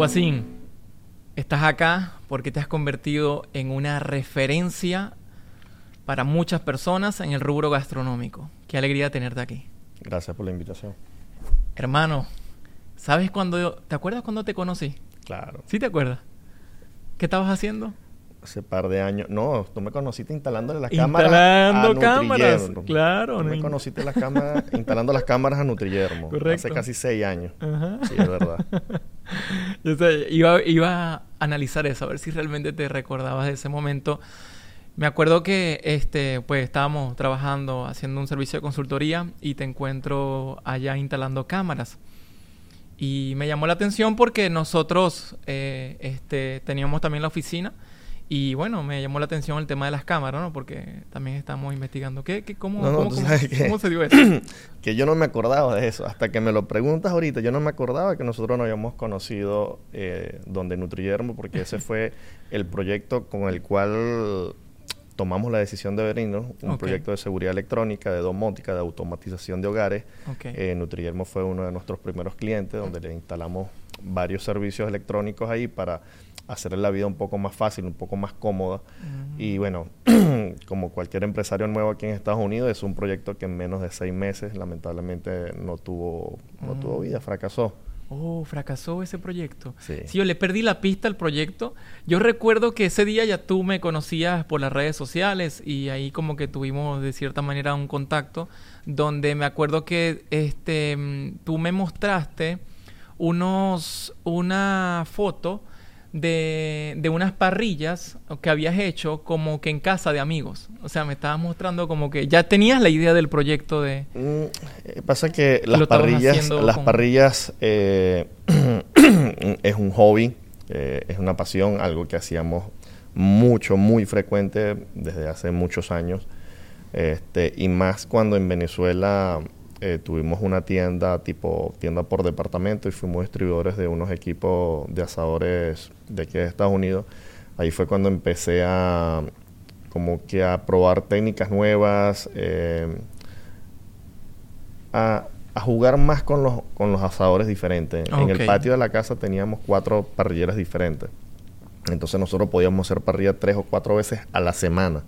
Joaquín, estás acá porque te has convertido en una referencia para muchas personas en el rubro gastronómico. Qué alegría tenerte aquí. Gracias por la invitación. Hermano, ¿sabes cuándo... ¿Te acuerdas cuando te conocí? Claro. ¿Sí te acuerdas? ¿Qué estabas haciendo? Hace par de años. No, tú me conociste instalándole las cámaras. Instalando cámaras. Claro. Tú me conociste las cámaras, instalando las cámaras a Nutrillermo. Correcto. Hace casi seis años. Ajá. Sí, es verdad. Yo iba, iba a analizar eso, a ver si realmente te recordabas de ese momento. Me acuerdo que este, pues estábamos trabajando, haciendo un servicio de consultoría y te encuentro allá instalando cámaras. Y me llamó la atención porque nosotros eh, este, teníamos también la oficina y bueno, me llamó la atención el tema de las cámaras, ¿no? Porque también estamos investigando. ¿Qué, qué cómo, cómo, se dio eso? que yo no me acordaba de eso. Hasta que me lo preguntas ahorita, yo no me acordaba que nosotros no habíamos conocido eh, donde Nutriyermo, porque ese fue el proyecto con el cual tomamos la decisión de venirnos, un proyecto de seguridad electrónica, de domótica, de automatización de hogares. Eh, Nutriyermo fue uno de nuestros primeros clientes, donde le instalamos varios servicios electrónicos ahí para hacerle la vida un poco más fácil, un poco más cómoda. Y bueno, como cualquier empresario nuevo aquí en Estados Unidos, es un proyecto que en menos de seis meses lamentablemente no tuvo, no tuvo mm. vida, fracasó. Oh, fracasó ese proyecto. Sí. sí. yo le perdí la pista al proyecto. Yo recuerdo que ese día ya tú me conocías por las redes sociales y ahí como que tuvimos de cierta manera un contacto donde me acuerdo que este mm, tú me mostraste unos una foto de, de, unas parrillas que habías hecho como que en casa de amigos. O sea, me estabas mostrando como que ya tenías la idea del proyecto de... Mm, eh, pasa que las parrillas, las parrillas eh, es un hobby, eh, es una pasión, algo que hacíamos mucho, muy frecuente desde hace muchos años. Este, y más cuando en Venezuela eh, tuvimos una tienda tipo tienda por departamento y fuimos distribuidores de unos equipos de asadores de aquí de Estados Unidos. Ahí fue cuando empecé a como que a probar técnicas nuevas, eh, a, jugar más con los, con los asadores diferentes. En el patio de la casa teníamos cuatro parrilleras diferentes. Entonces nosotros podíamos hacer parrilla tres o cuatro veces a la semana.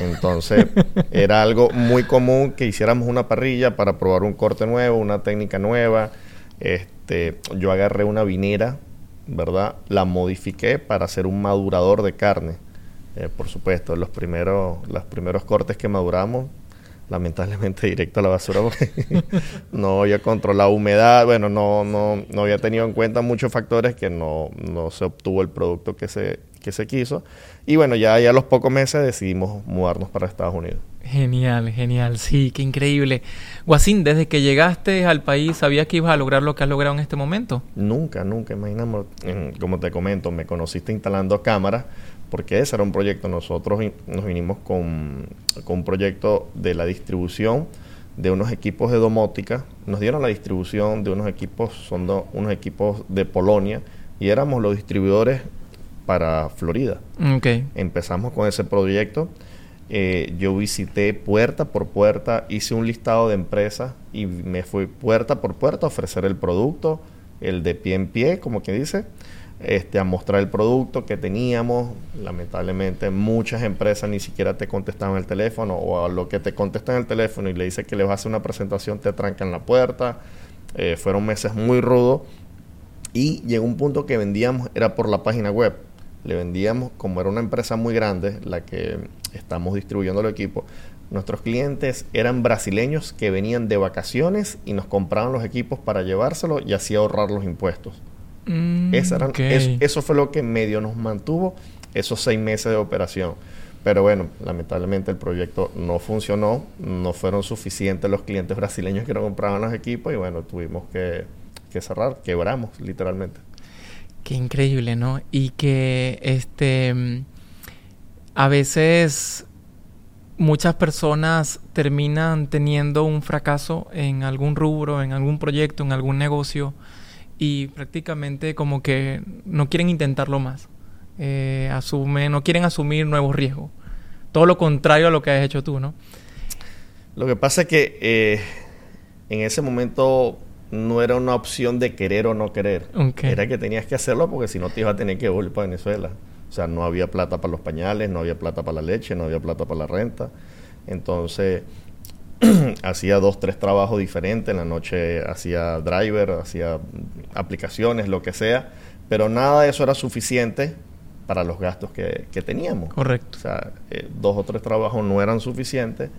Entonces, era algo muy común que hiciéramos una parrilla para probar un corte nuevo, una técnica nueva. Este, yo agarré una vinera, ¿verdad? La modifiqué para hacer un madurador de carne. Eh, por supuesto, los primeros, los primeros cortes que maduramos, lamentablemente directo a la basura porque no había controlado humedad, bueno, no, no, no había tenido en cuenta muchos factores que no, no se obtuvo el producto que se, que se quiso. Y bueno, ya, ya a los pocos meses decidimos mudarnos para Estados Unidos. Genial, genial, sí, qué increíble. Guasín, desde que llegaste al país, ¿sabías que ibas a lograr lo que has logrado en este momento? Nunca, nunca, imaginamos, como te comento, me conociste instalando cámaras, porque ese era un proyecto, nosotros nos vinimos con, con un proyecto de la distribución de unos equipos de domótica, nos dieron la distribución de unos equipos, son unos equipos de Polonia, y éramos los distribuidores para Florida. Okay. Empezamos con ese proyecto. Eh, yo visité puerta por puerta, hice un listado de empresas y me fui puerta por puerta a ofrecer el producto, el de pie en pie, como que dice, este, a mostrar el producto que teníamos. Lamentablemente muchas empresas ni siquiera te contestaban el teléfono o a lo que te contestan el teléfono y le dice que les vas a hacer una presentación te trancan la puerta. Eh, fueron meses muy rudos y llegó un punto que vendíamos, era por la página web le vendíamos, como era una empresa muy grande, la que estamos distribuyendo el equipo, nuestros clientes eran brasileños que venían de vacaciones y nos compraban los equipos para llevárselo y así ahorrar los impuestos. Mm, eso, fue lo que medio nos mantuvo esos seis meses de operación. Pero bueno, lamentablemente el proyecto no funcionó, no fueron suficientes los clientes brasileños que nos compraban los equipos y bueno, tuvimos que cerrar, quebramos literalmente. Qué increíble, ¿no? Y que este a veces muchas personas terminan teniendo un fracaso en algún rubro, en algún proyecto, en algún negocio y prácticamente como que no quieren intentarlo más. Eh, no quieren asumir nuevos riesgos. Todo lo contrario a lo que has hecho tú, ¿no? Lo que pasa es que eh, en ese momento no era una opción de querer o no querer. Era que tenías que hacerlo porque si no te ibas a tener que volver para Venezuela. O sea, no había plata para los pañales, no había plata para la leche, no había plata para la renta. Entonces, hacía dos, tres trabajos diferentes. En la noche hacía driver, hacía aplicaciones, lo que sea. Pero nada de eso era suficiente para los gastos que, teníamos. Correcto. O sea, eh, dos o tres trabajos no eran suficientes.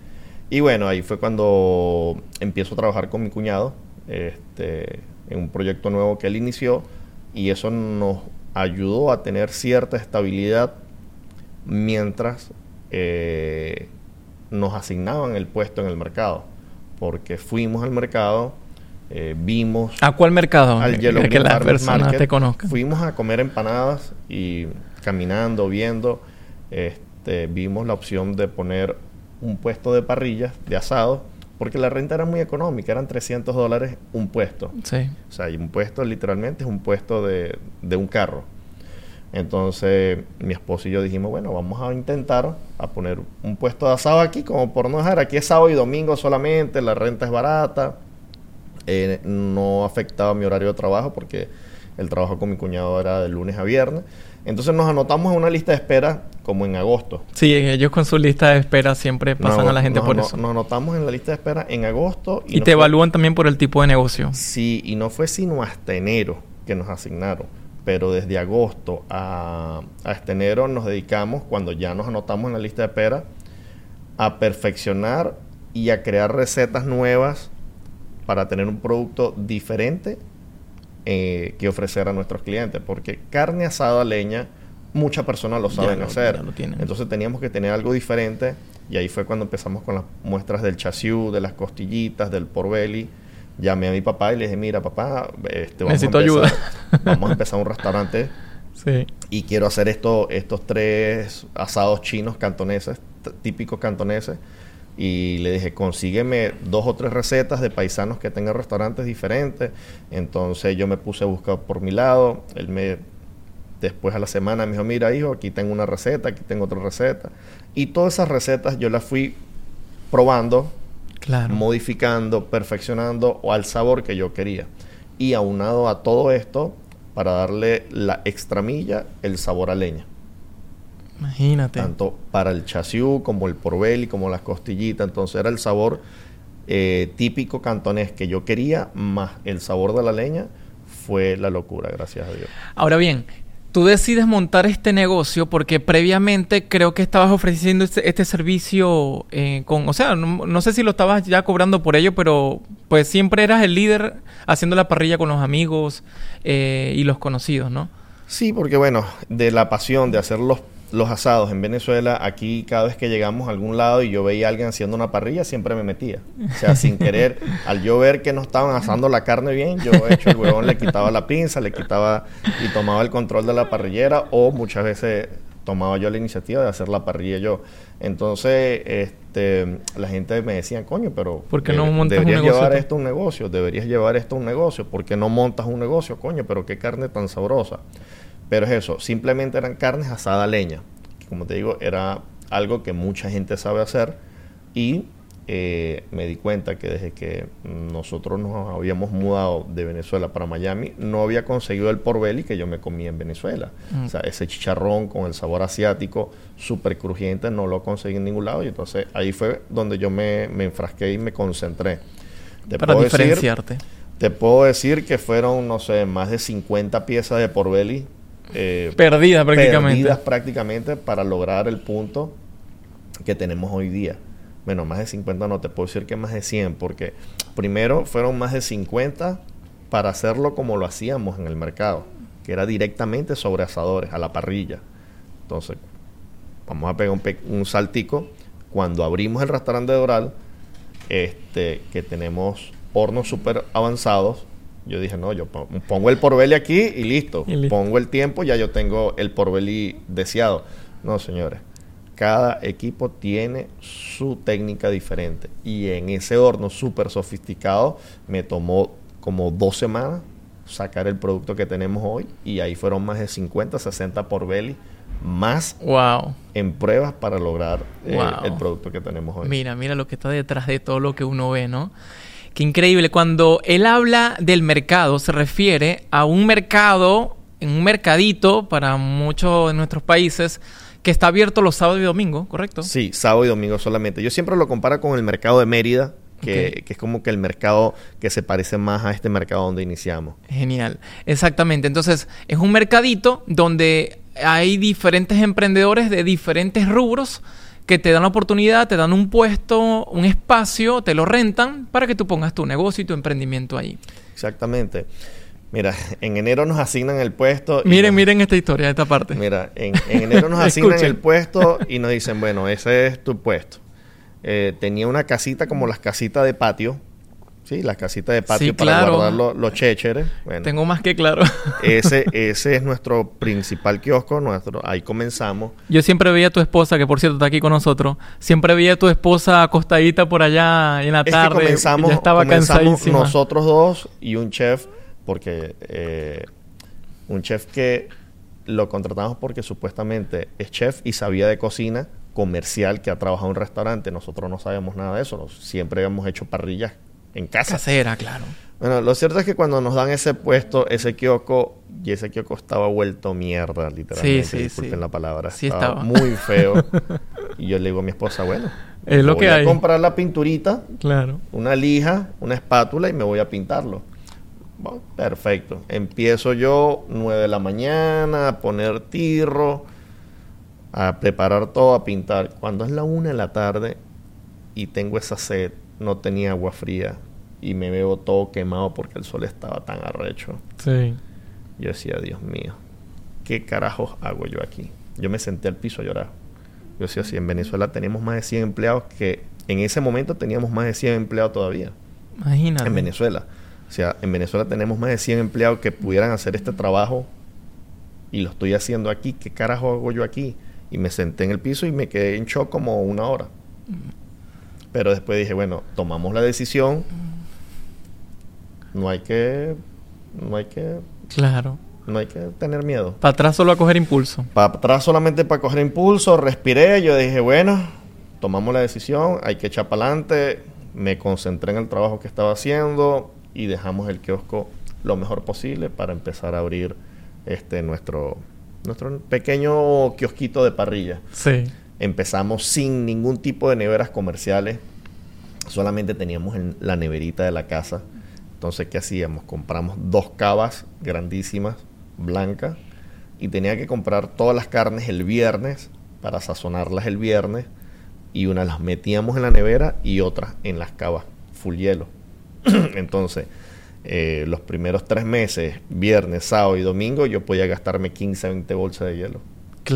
Y bueno, ahí fue cuando empiezo a trabajar con mi cuñado este, en un proyecto nuevo que él inició y eso nos ayudó a tener cierta estabilidad mientras eh, nos asignaban el puesto en el mercado. Porque fuimos al mercado, eh, vimos... ¿A cuál mercado? Al Yellow que las personas te conozcan. Fuimos a comer empanadas y caminando, viendo, este, vimos la opción de poner un puesto de parrillas, de asado, porque la renta era muy económica, eran 300 dólares un puesto. Sí. O sea, y un puesto literalmente es un puesto de, de un carro. Entonces mi esposo y yo dijimos, bueno, vamos a intentar a poner un puesto de asado aquí, como por no dejar, aquí es sábado y domingo solamente, la renta es barata, eh, no afectaba mi horario de trabajo porque el trabajo con mi cuñado era de lunes a viernes. Entonces nos anotamos en una lista de espera como en agosto. Sí, ellos con su lista de espera siempre pasan a la gente por eso. Nos anotamos en la lista de espera en agosto. Y, te evalúan también por el tipo de negocio. Sí, y no fue sino hasta enero que nos asignaron. Pero desde agosto a, a este enero nos dedicamos, cuando ya nos anotamos en la lista de espera, a perfeccionar y a crear recetas nuevas para tener un producto diferente eh, que ofrecer a nuestros clientes, porque carne asada a leña, muchas personas lo saben hacer. Entonces teníamos que tener algo diferente y ahí fue cuando empezamos con las muestras del chasiú, de las costillitas, del porbelly. Llamé a mi papá y le dije, mira papá, este, vamos necesito ayuda. vamos a empezar un restaurante y quiero hacer esto, estos tres asados chinos cantoneses, típicos cantoneses y le dije, consígueme dos o tres recetas de paisanos que tengan restaurantes diferentes. Entonces yo me puse a buscar por mi lado. Él me, después a la semana me dijo, mira hijo, aquí tengo una receta, aquí tengo otra receta. Y todas esas recetas yo las fui probando, modificando, perfeccionando o al sabor que yo quería. Y aunado a todo esto, para darle la extramilla, el sabor a leña. Imagínate. Tanto para el chasiú como el porbelly, como las costillitas. Entonces era el sabor eh, típico cantonés que yo quería, más el sabor de la leña, fue la locura, gracias a Dios. Ahora bien, tú decides montar este negocio porque previamente creo que estabas ofreciendo este, este servicio eh, con, o sea, no, sé si lo estabas ya cobrando por ello, pero pues siempre eras el líder haciendo la parrilla con los amigos eh, y los conocidos, ¿no? Sí, porque bueno, de la pasión de hacer los los asados en Venezuela, aquí cada vez que llegamos a algún lado y yo veía a alguien haciendo una parrilla, siempre me metía. O sea, sin querer, al yo ver que no estaban asando la carne bien, yo hecho el huevón, le quitaba la pinza, le quitaba y tomaba el control de la parrillera o muchas veces tomaba yo la iniciativa de hacer la parrilla yo. Entonces, este, la gente me decía, coño, pero ¿Por qué no deberías llevar esto a un negocio, deberías llevar esto a un negocio, ¿por qué no montas un negocio, coño? Pero qué carne tan sabrosa. Pero es eso, simplemente eran carnes asadas a leña. como te digo, era algo que mucha gente sabe hacer y eh, me di cuenta que desde que nosotros nos habíamos mudado de Venezuela para Miami, no había conseguido el porbelly que yo me comía en Venezuela. Mm. O sea, ese chicharrón con el sabor asiático, súper crujiente, no lo conseguí en ningún lado. Y entonces ahí fue donde yo me, enfrasqué y me concentré. para diferenciarte. te puedo decir que fueron, no sé, más de 50 piezas de porbelly eh, perdidas prácticamente. Perdidas prácticamente para lograr el punto que tenemos hoy día. Bueno, más de 50 no, te puedo decir que más de 100, porque primero fueron más de 50 para hacerlo como lo hacíamos en el mercado, que era directamente sobre asadores, a la parrilla. Entonces, vamos a pegar un, un saltico. Cuando abrimos el restaurante de Doral, este, que tenemos hornos súper avanzados, yo dije, no, yo pongo el porbeli aquí y listo. Pongo el tiempo, ya yo tengo el porbeli deseado. No, señores. Cada equipo tiene su técnica diferente. Y en ese horno súper sofisticado me tomó como dos semanas sacar el producto que tenemos hoy. Y ahí fueron más de 50, 60 porbeli más wow. en pruebas para lograr eh, el producto que tenemos hoy. Mira, mira lo que está detrás de todo lo que uno ve, ¿no? Qué increíble. Cuando él habla del mercado, se refiere a un mercado, en un mercadito para muchos de nuestros países, que está abierto los sábados y domingos, ¿correcto? Sí, sábado y domingo solamente. Yo siempre lo comparo con el mercado de Mérida, que, que, es como que el mercado que se parece más a este mercado donde iniciamos. Genial, exactamente. Entonces, es un mercadito donde hay diferentes emprendedores de diferentes rubros que te dan la oportunidad, te dan un puesto, un espacio, te lo rentan para que tú pongas tu negocio y tu emprendimiento ahí. Exactamente. Mira, en enero nos asignan el puesto. Miren, miren esta historia, esta parte. Mira, en, enero nos asignan el puesto y nos dicen, bueno, ese es tu puesto. Eh, tenía una casita como las casitas de patio. Sí, las casitas de patio para guardar los, chécheres. Tengo más que claro. ese, ese es nuestro principal kiosco. Nuestro, ahí comenzamos. Yo siempre veía a tu esposa, que por cierto está aquí con nosotros. Siempre veía a tu esposa acostadita por allá en la tarde. comenzamos, ya estaba comenzamos nosotros dos y un chef porque eh, un chef que lo contratamos porque supuestamente es chef y sabía de cocina comercial que ha trabajado en un restaurante. Nosotros no sabemos nada de eso. Siempre hemos hecho parrillas en casa. Casera, claro. Bueno, lo cierto es que cuando nos dan ese puesto, ese kiosco, y ese kiosco estaba vuelto mierda, literalmente. Sí, sí, disculpen la palabra. Sí estaba, muy feo. y yo le digo a mi esposa, bueno, es lo voy que a comprar la pinturita, claro. una lija, una espátula y me voy a pintarlo perfecto. Empiezo yo 9 de la mañana a poner tirro, a preparar todo, a pintar. Cuando es la 1 de la tarde y tengo esa sed, no tenía agua fría y me veo todo quemado porque el sol estaba tan arrecho. Sí. Yo decía, Dios mío, ¿qué carajos hago yo aquí? Yo me senté al piso a llorar. Yo decía, si en Venezuela tenemos más de 100 empleados, que en ese momento teníamos más de 100 empleados todavía. Imagínate. En Venezuela. O sea, en Venezuela tenemos más de 100 empleados que pudieran hacer este trabajo y lo estoy haciendo aquí. ¿Qué carajo hago yo aquí? Y me senté en el piso y me quedé en shock como una hora. Pero después dije, bueno, tomamos la decisión. No hay que. No hay que. Claro. No hay que tener miedo. Para atrás solo a coger impulso. Para atrás solamente para coger impulso. Respiré. Yo dije, bueno, tomamos la decisión. Hay que echar para adelante. Me concentré en el trabajo que estaba haciendo y dejamos el kiosco lo mejor posible para empezar a abrir este nuestro nuestro pequeño kiosquito de parrilla. Sí. Empezamos sin ningún tipo de neveras comerciales, solamente teníamos la neverita de la casa. Entonces, ¿qué hacíamos? Compramos dos cavas grandísimas, blancas, y tenía que comprar todas las carnes el viernes para sazonarlas el viernes, y una las metíamos en la nevera y otras en las cavas, full hielo. Entonces, eh, los primeros tres meses, viernes, sábado y domingo, yo podía gastarme 15, 20 bolsas de hielo.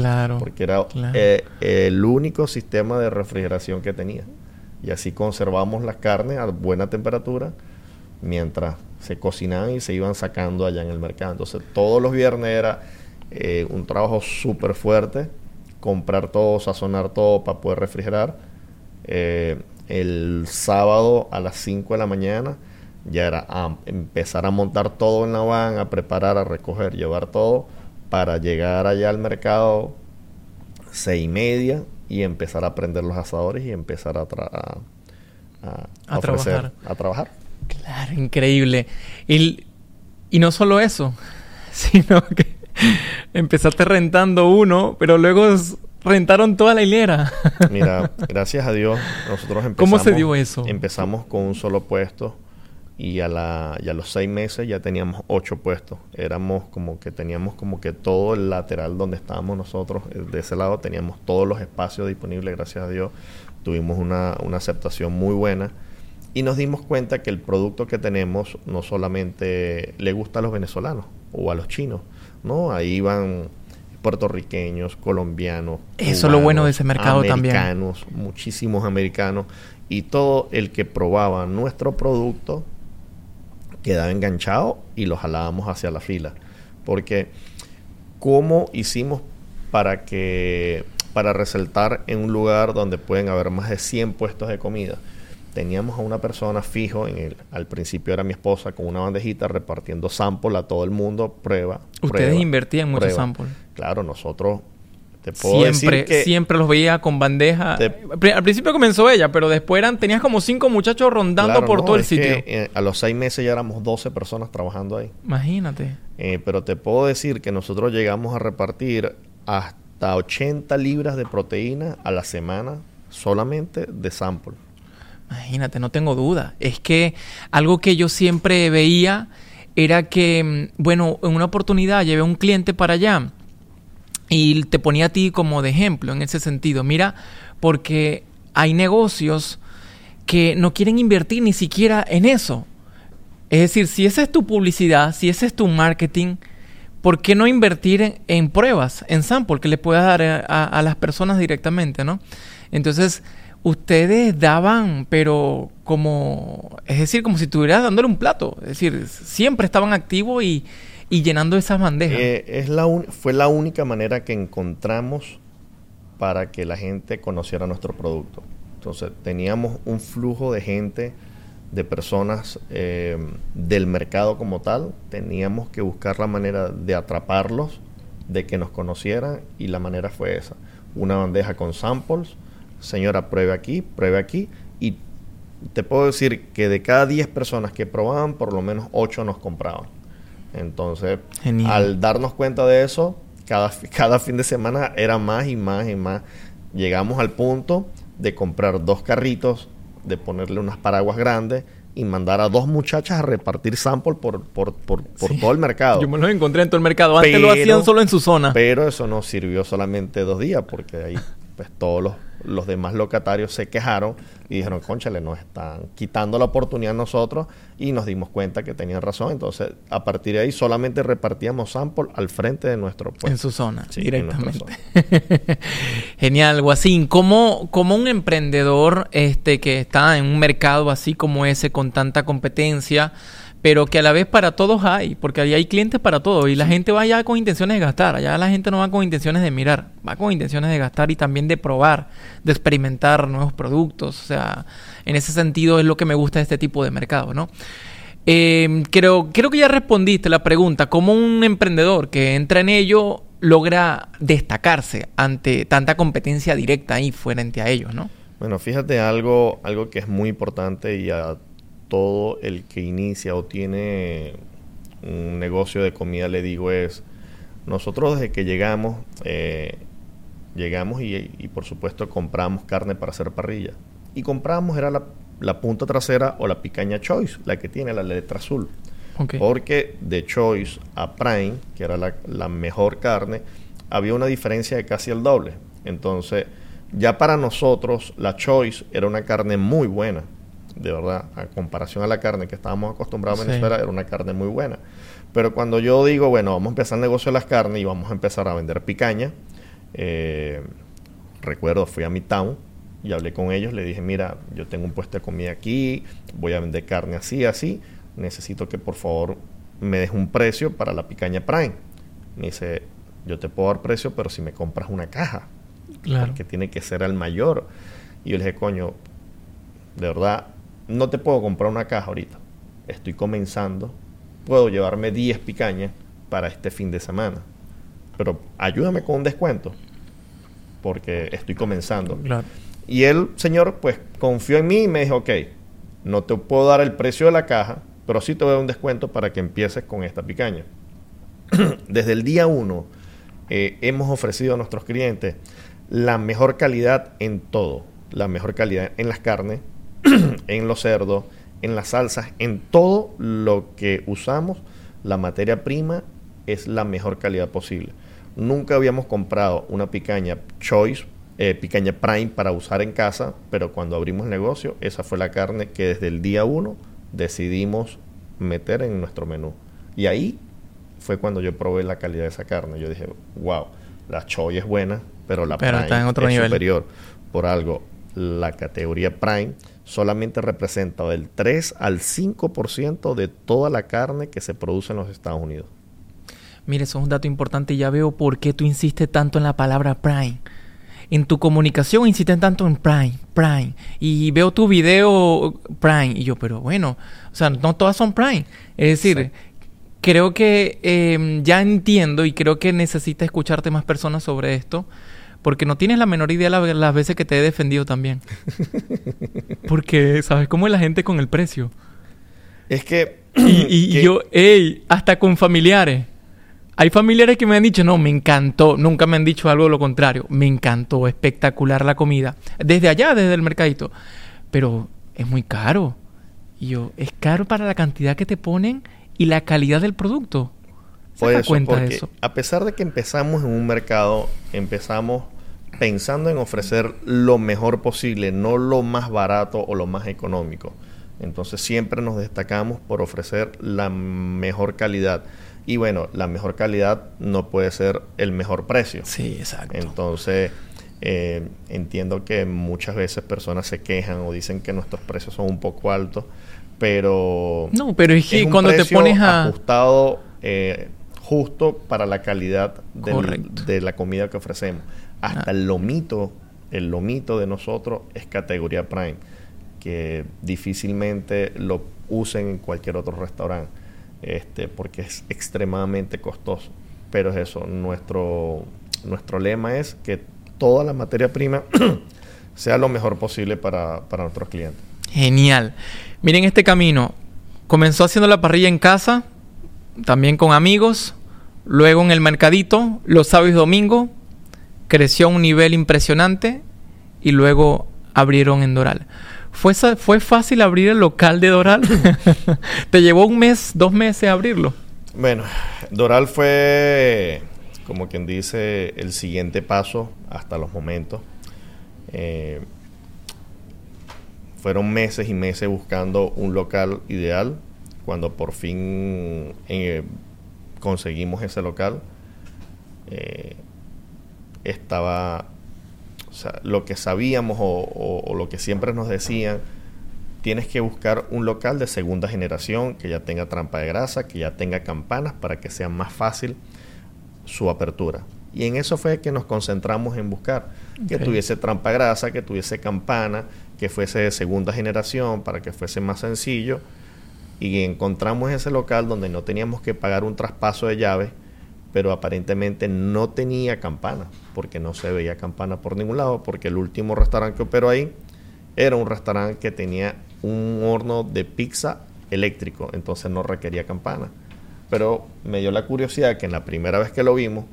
Claro. Porque era eh, el único sistema de refrigeración que tenía. Y así conservamos las carnes a buena temperatura mientras se cocinaban y se iban sacando allá en el mercado. Entonces, todos los viernes era eh, un trabajo súper fuerte, comprar todo, sazonar todo para poder refrigerar el sábado a las 5 de la mañana ya era empezar a montar todo en la van, a preparar, a recoger, llevar todo para llegar allá al mercado seis y media y empezar a prender los asadores y empezar a, a, trabajar. a trabajar. Claro, increíble. Y, y no solo eso, sino que empezaste rentando uno, pero luego rentaron toda la hilera. Mira, gracias a Dios, nosotros empezamos. ¿Cómo se dio eso? Empezamos con un solo puesto y a, la, y a los seis meses ya teníamos ocho puestos. Éramos como que teníamos como que todo el lateral donde estábamos nosotros, eh, de ese lado teníamos todos los espacios disponibles, gracias a Dios. Tuvimos una, una aceptación muy buena y nos dimos cuenta que el producto que tenemos no solamente le gusta a los venezolanos o a los chinos, ¿no? Ahí van puertorriqueños, colombianos. Eso es lo bueno de ese mercado americanos, también. muchísimos americanos. Y todo el que probaba nuestro producto quedaba enganchado y lo jalábamos hacia la fila. Porque, ¿cómo hicimos para que para resaltar en un lugar donde pueden haber más de 100 puestos de comida? teníamos a una persona fijo en el al principio era mi esposa con una bandejita repartiendo sample a todo el mundo prueba ustedes invertían mucho sample claro nosotros Te puedo siempre, decir que siempre los veía con bandeja. Al principio comenzó ella, pero después eran, tenías como cinco muchachos rondando por todo el sitio. Eh, a los seis meses ya éramos 12 personas trabajando ahí. Imagínate. Eh, pero te puedo decir que nosotros llegamos a repartir hasta 80 libras de proteína a la semana solamente de sample. Imagínate, no tengo duda. Es que algo que yo siempre veía era que, mm, bueno, en una oportunidad llevé a un cliente para allá y te ponía a ti como de ejemplo en ese sentido. Mira, porque hay negocios que no quieren invertir ni siquiera en eso. Es decir, si esa es tu publicidad, si ese es tu marketing, ¿por qué no invertir en, pruebas, en sample que le puedas dar a, a, las personas directamente, no? Entonces, ustedes daban, pero como, es decir, como si estuvieras dándole un plato. Es decir, siempre estaban activos y, llenando esas bandejas. Eh, fue la única manera que encontramos para que la gente conociera nuestro producto. Entonces, teníamos un flujo de gente, de personas eh, del mercado como tal. Teníamos que buscar la manera de atraparlos, de que nos conocieran, y la manera fue esa. Una bandeja con samples señora, pruebe aquí, pruebe aquí. Y te puedo decir que de cada 10 personas que probaban, por lo menos 8 nos compraban. Entonces, al darnos cuenta de eso, cada, cada fin de semana era más y más y más. Llegamos al punto de comprar dos carritos, de ponerle unas paraguas grandes y mandar a dos muchachas a repartir sample por, por, por, todo el mercado. Yo me los encontré en todo el mercado. Antes lo hacían solo en su zona. Pero eso no sirvió solamente dos días, porque ahí pues todos los los demás locatarios se quejaron y dijeron, conchale, nos están quitando la oportunidad a nosotros y nos dimos cuenta que tenían razón. Entonces, a partir de ahí solamente repartíamos sample al frente de nuestro puesto. En su zona, directamente. Genial, Guasín. ¿Cómo, como un emprendedor este, que está en un mercado así como ese, con tanta competencia, pero que a la vez para todos hay, porque ahí hay clientes para todos y la gente va allá con intenciones de gastar, allá la gente no va con intenciones de mirar, va con intenciones de gastar y también de probar, de experimentar nuevos productos, o sea, en ese sentido es lo que me gusta de este tipo de mercado, ¿no? Eh, creo, creo que ya respondiste la pregunta, ¿cómo un emprendedor que entra en ello logra destacarse ante tanta competencia directa ahí frente a ellos, ¿no? Bueno, fíjate algo, algo que es muy importante y a todo el que inicia o tiene un negocio de comida, le digo es, nosotros desde que llegamos, eh, llegamos y, por supuesto compramos carne para hacer parrilla. Y compramos era la, punta trasera o la picaña Choice, la que tiene la letra azul. Porque de Choice a Prime, que era la, la mejor carne, había una diferencia de casi el doble. Entonces, ya para nosotros la Choice era una carne muy buena de verdad, a comparación a la carne que estábamos acostumbrados en Venezuela, era una carne muy buena. Pero cuando yo digo, bueno, vamos a empezar el negocio de las carnes y vamos a empezar a vender picaña, eh, recuerdo, fui a mi town y hablé con ellos, le dije, mira, yo tengo un puesto de comida aquí, voy a vender carne así, así, necesito que por favor me des un precio para la picaña Prime. Me dice, yo te puedo dar precio, pero si me compras una caja, claro. porque tiene que ser al mayor. Y yo le dije, coño, de verdad, no te puedo comprar una caja ahorita. Estoy comenzando. Puedo llevarme 10 picañas para este fin de semana. Pero ayúdame con un descuento. Porque estoy comenzando. Y el señor, pues, confió en mí y me dijo, ok, no te puedo dar el precio de la caja, pero sí te voy a dar un descuento para que empieces con esta picaña. Desde el día 1 eh, hemos ofrecido a nuestros clientes la mejor calidad en todo. La mejor calidad en las carnes, en los cerdos, en las salsas, en todo lo que usamos, la materia prima es la mejor calidad posible. Nunca habíamos comprado una picaña Choice, eh, picaña Prime para usar en casa, pero cuando abrimos el negocio, esa fue la carne que desde el día uno decidimos meter en nuestro menú. Y ahí fue cuando yo probé la calidad de esa carne. Yo dije, wow, la Choice es buena, pero la Prime es superior. Por algo, la categoría Prime solamente representa del 3 al 5% de toda la carne que se produce en los Estados Unidos. Mire, eso es un dato importante y ya veo por qué tú insistes tanto en la palabra Prime. En tu comunicación insistes tanto en Prime, Prime. Y veo tu video Prime. Y yo, pero bueno, o sea, no todas son Prime. Es decir, creo que em, ya entiendo y creo que necesita escucharte más personas sobre esto Porque no tienes la menor idea las veces que te he defendido también. Porque, ¿sabes cómo es la gente con el precio? Es que... Y, yo, hey, hasta con familiares. Hay familiares que me han dicho, no, me encantó. Nunca me han dicho algo de lo contrario. Me encantó, espectacular la comida. Desde allá, desde el mercadito. Pero es muy caro. Y yo, es caro para la cantidad que te ponen y la calidad del producto. ¿Se cuenta de eso? A pesar de que empezamos en un mercado, empezamos pensando en ofrecer lo mejor posible, no lo más barato o lo más económico. Entonces siempre nos destacamos por ofrecer la mejor calidad. Y bueno, la mejor calidad no puede ser el mejor precio. Sí, exacto. Entonces, eh, entiendo que muchas veces personas se quejan o dicen que nuestros precios son un poco altos, pero... No, pero es que cuando te pones a... Ajustado, eh, justo para la calidad de la comida que ofrecemos. Hasta el lomito, el lomito de nosotros es categoría Prime, que difícilmente lo usen en cualquier otro restaurante este, porque es extremadamente costoso. Pero es eso, nuestro, nuestro lema es que toda la materia prima sea lo mejor posible para, para nuestros clientes. Genial. Miren este camino. Comenzó haciendo la parrilla en casa, también con amigos, luego en el mercadito, los sábados y domingos, creció a un nivel impresionante y luego abrieron en Doral. ¿Fue, ¿Fue fácil abrir el local de Doral? ¿Te llevó un mes, dos meses abrirlo? Bueno, Doral fue, como quien dice, el siguiente paso hasta los momentos. Eh, fueron meses y meses buscando un local ideal. Cuando por fin eh, conseguimos ese local, eh, estaba o sea, lo que sabíamos o, lo que siempre nos decían, tienes que buscar un local de segunda generación que ya tenga trampa de grasa, que ya tenga campanas para que sea más fácil su apertura. Y en eso fue que nos concentramos en buscar que tuviese trampa de grasa, que tuviese campana, que fuese de segunda generación para que fuese más sencillo. Y encontramos ese local donde no teníamos que pagar un traspaso de llaves pero aparentemente no tenía campana, porque no se veía campana por ningún lado, porque el último restaurante que operó ahí era un restaurante que tenía un horno de pizza eléctrico, entonces no requería campana. Pero me dio la curiosidad que en la primera vez que lo vimos,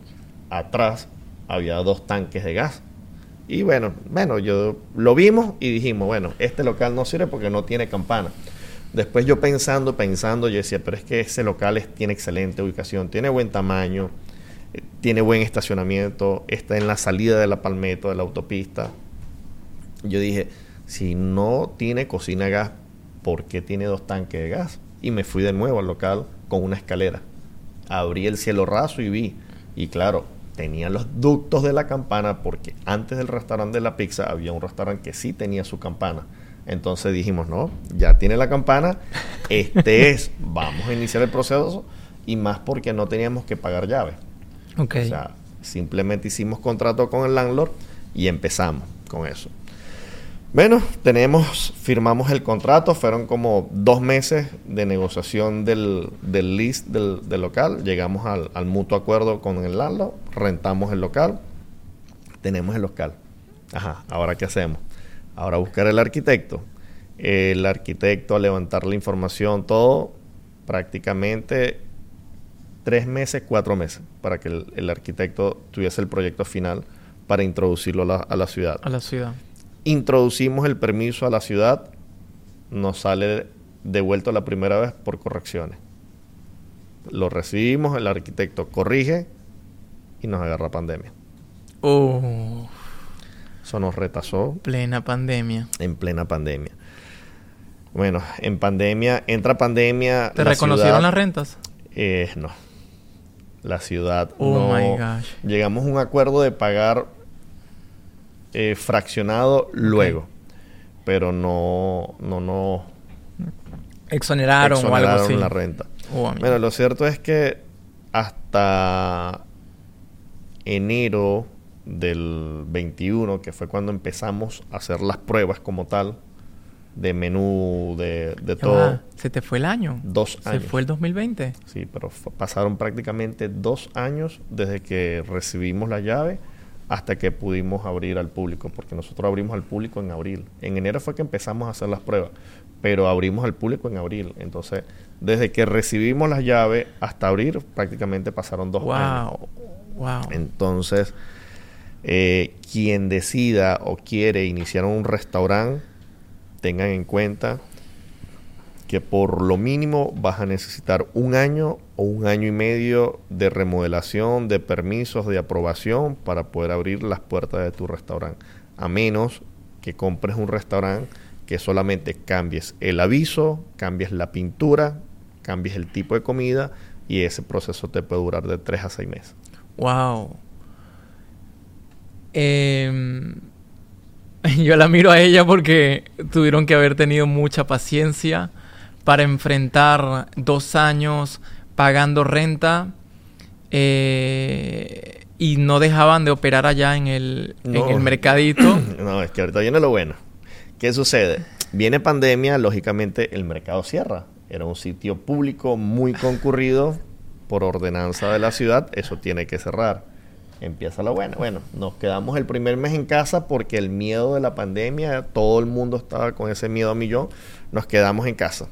atrás había dos tanques de gas. Y bueno, bueno, yo lo vimos y dijimos, bueno, este local no sirve porque no tiene campana. Después yo pensando, pensando, yo decía, pero es que ese local tiene excelente ubicación, tiene buen tamaño, eh, tiene buen estacionamiento, está en la salida de la Palmetto, de la autopista. Yo dije, si no tiene cocina gas, ¿por qué tiene dos tanques de gas? Y me fui de nuevo al local con una escalera. Abrí el cielo raso y vi. Y claro, tenía los ductos de la campana porque antes del restaurante de la pizza había un restaurante que sí tenía su campana. Entonces dijimos, no, ya tiene la campana, este es, vamos a iniciar el proceso y más porque no teníamos que pagar llave. Okay. O sea, simplemente hicimos contrato con el landlord y empezamos con eso. Bueno, tenemos, firmamos el contrato, fueron como dos meses de negociación del, del list del, local, llegamos al, al, mutuo acuerdo con el landlord, rentamos el local, tenemos el local. Ajá, ahora qué hacemos? Ahora buscar el arquitecto. El arquitecto a levantar la información, todo, prácticamente tres meses, cuatro meses, para que el, arquitecto tuviese el proyecto final para introducirlo a la, ciudad. A la ciudad. Introducimos el permiso a la ciudad, nos sale devuelto la primera vez por correcciones. Lo recibimos, el arquitecto corrige y nos agarra pandemia. Oh. Eso nos retasó. Plena pandemia. En plena pandemia. Bueno, en pandemia, entra pandemia. ¿Te reconocieron las rentas? Eh, no. La ciudad. Oh my gosh. Llegamos a un acuerdo de pagar eh, fraccionado luego. Pero no, no, no. Exoneraron, o algo así. la renta. Oh, bueno, lo cierto es que hasta enero del 21, que fue cuando empezamos a hacer las pruebas como tal, de menú, de, todo. Se te fue el año. Dos años. Se fue el 2020. Sí, pero pasaron prácticamente dos años desde que recibimos la llave hasta que pudimos abrir al público, porque nosotros abrimos al público en abril. En enero fue que empezamos a hacer las pruebas, pero abrimos al público en abril. Entonces, desde que recibimos las llaves hasta abrir, prácticamente pasaron dos años. Wow. Entonces, eh, quien decida o quiere iniciar un restaurante, tengan en cuenta que por lo mínimo vas a necesitar un año o un año y medio de remodelación, de permisos, de aprobación para poder abrir las puertas de tu restaurante. A menos que compres un restaurante que solamente cambies el aviso, cambies la pintura, cambies el tipo de comida y ese proceso te puede durar de 3 a 6 meses. ¡Wow! Em, yo la miro a ella porque tuvieron que haber tenido mucha paciencia para enfrentar dos años pagando renta eh, y no dejaban de operar allá en el, en el mercadito. no, es que ahorita viene lo bueno. ¿Qué sucede? Viene pandemia, lógicamente el mercado cierra. Era un sitio público muy concurrido por ordenanza de la ciudad, eso tiene que cerrar. Empieza lo bueno. Bueno, nos quedamos el primer mes en casa porque el miedo de la pandemia, todo el mundo estaba con ese miedo a millón, nos quedamos en casa.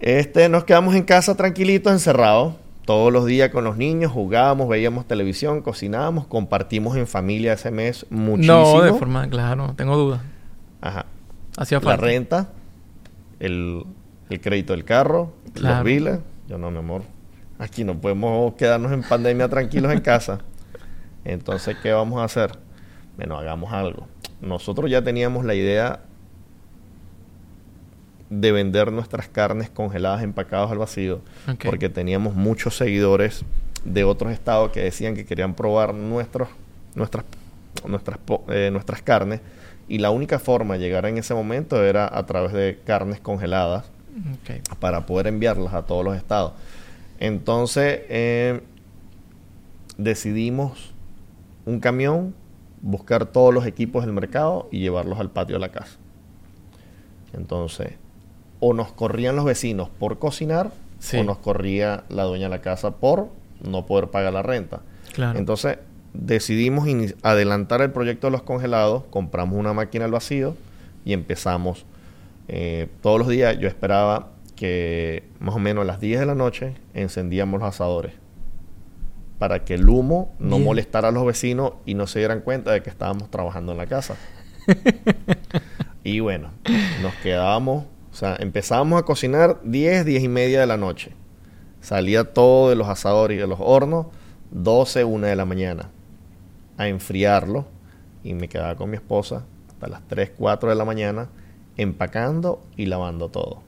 Este, nos quedamos en casa tranquilitos, encerrados, todos los días con los niños, jugábamos, veíamos televisión, cocinábamos, compartimos en familia ese mes muchísimo. No, de forma, claro, tengo dudas. Ajá. Hacía falta. La renta, el, crédito del carro, los biles. Yo no, mi amor. Aquí no podemos quedarnos en pandemia tranquilos en casa. Entonces, ¿qué vamos a hacer? Bueno, hagamos algo. Nosotros ya teníamos la idea de vender nuestras carnes congeladas empacadas al vacío, porque teníamos muchos seguidores de otros estados que decían que querían probar nuestros, nuestras, nuestras, eh, nuestras carnes y la única forma de llegar en ese momento era a través de carnes congeladas para poder enviarlas a todos los estados. Entonces eh, decidimos un camión, buscar todos los equipos del mercado y llevarlos al patio de la casa. Entonces, o nos corrían los vecinos por cocinar o nos corría la dueña de la casa por no poder pagar la renta. Entonces decidimos adelantar el proyecto de los congelados, compramos una máquina al vacío y empezamos. Eh, todos los días yo esperaba que más o menos a las 10 de la noche encendíamos los asadores para que el humo no molestara a los vecinos y no se dieran cuenta de que estábamos trabajando en la casa. y bueno, nos quedábamos o sea, empezábamos a cocinar 10, 10 y media de la noche. Salía todo de los asadores y de los hornos 12, 1 de la mañana. A enfriarlo. Y me quedaba con mi esposa hasta las 3, 4 de la mañana empacando y lavando todo.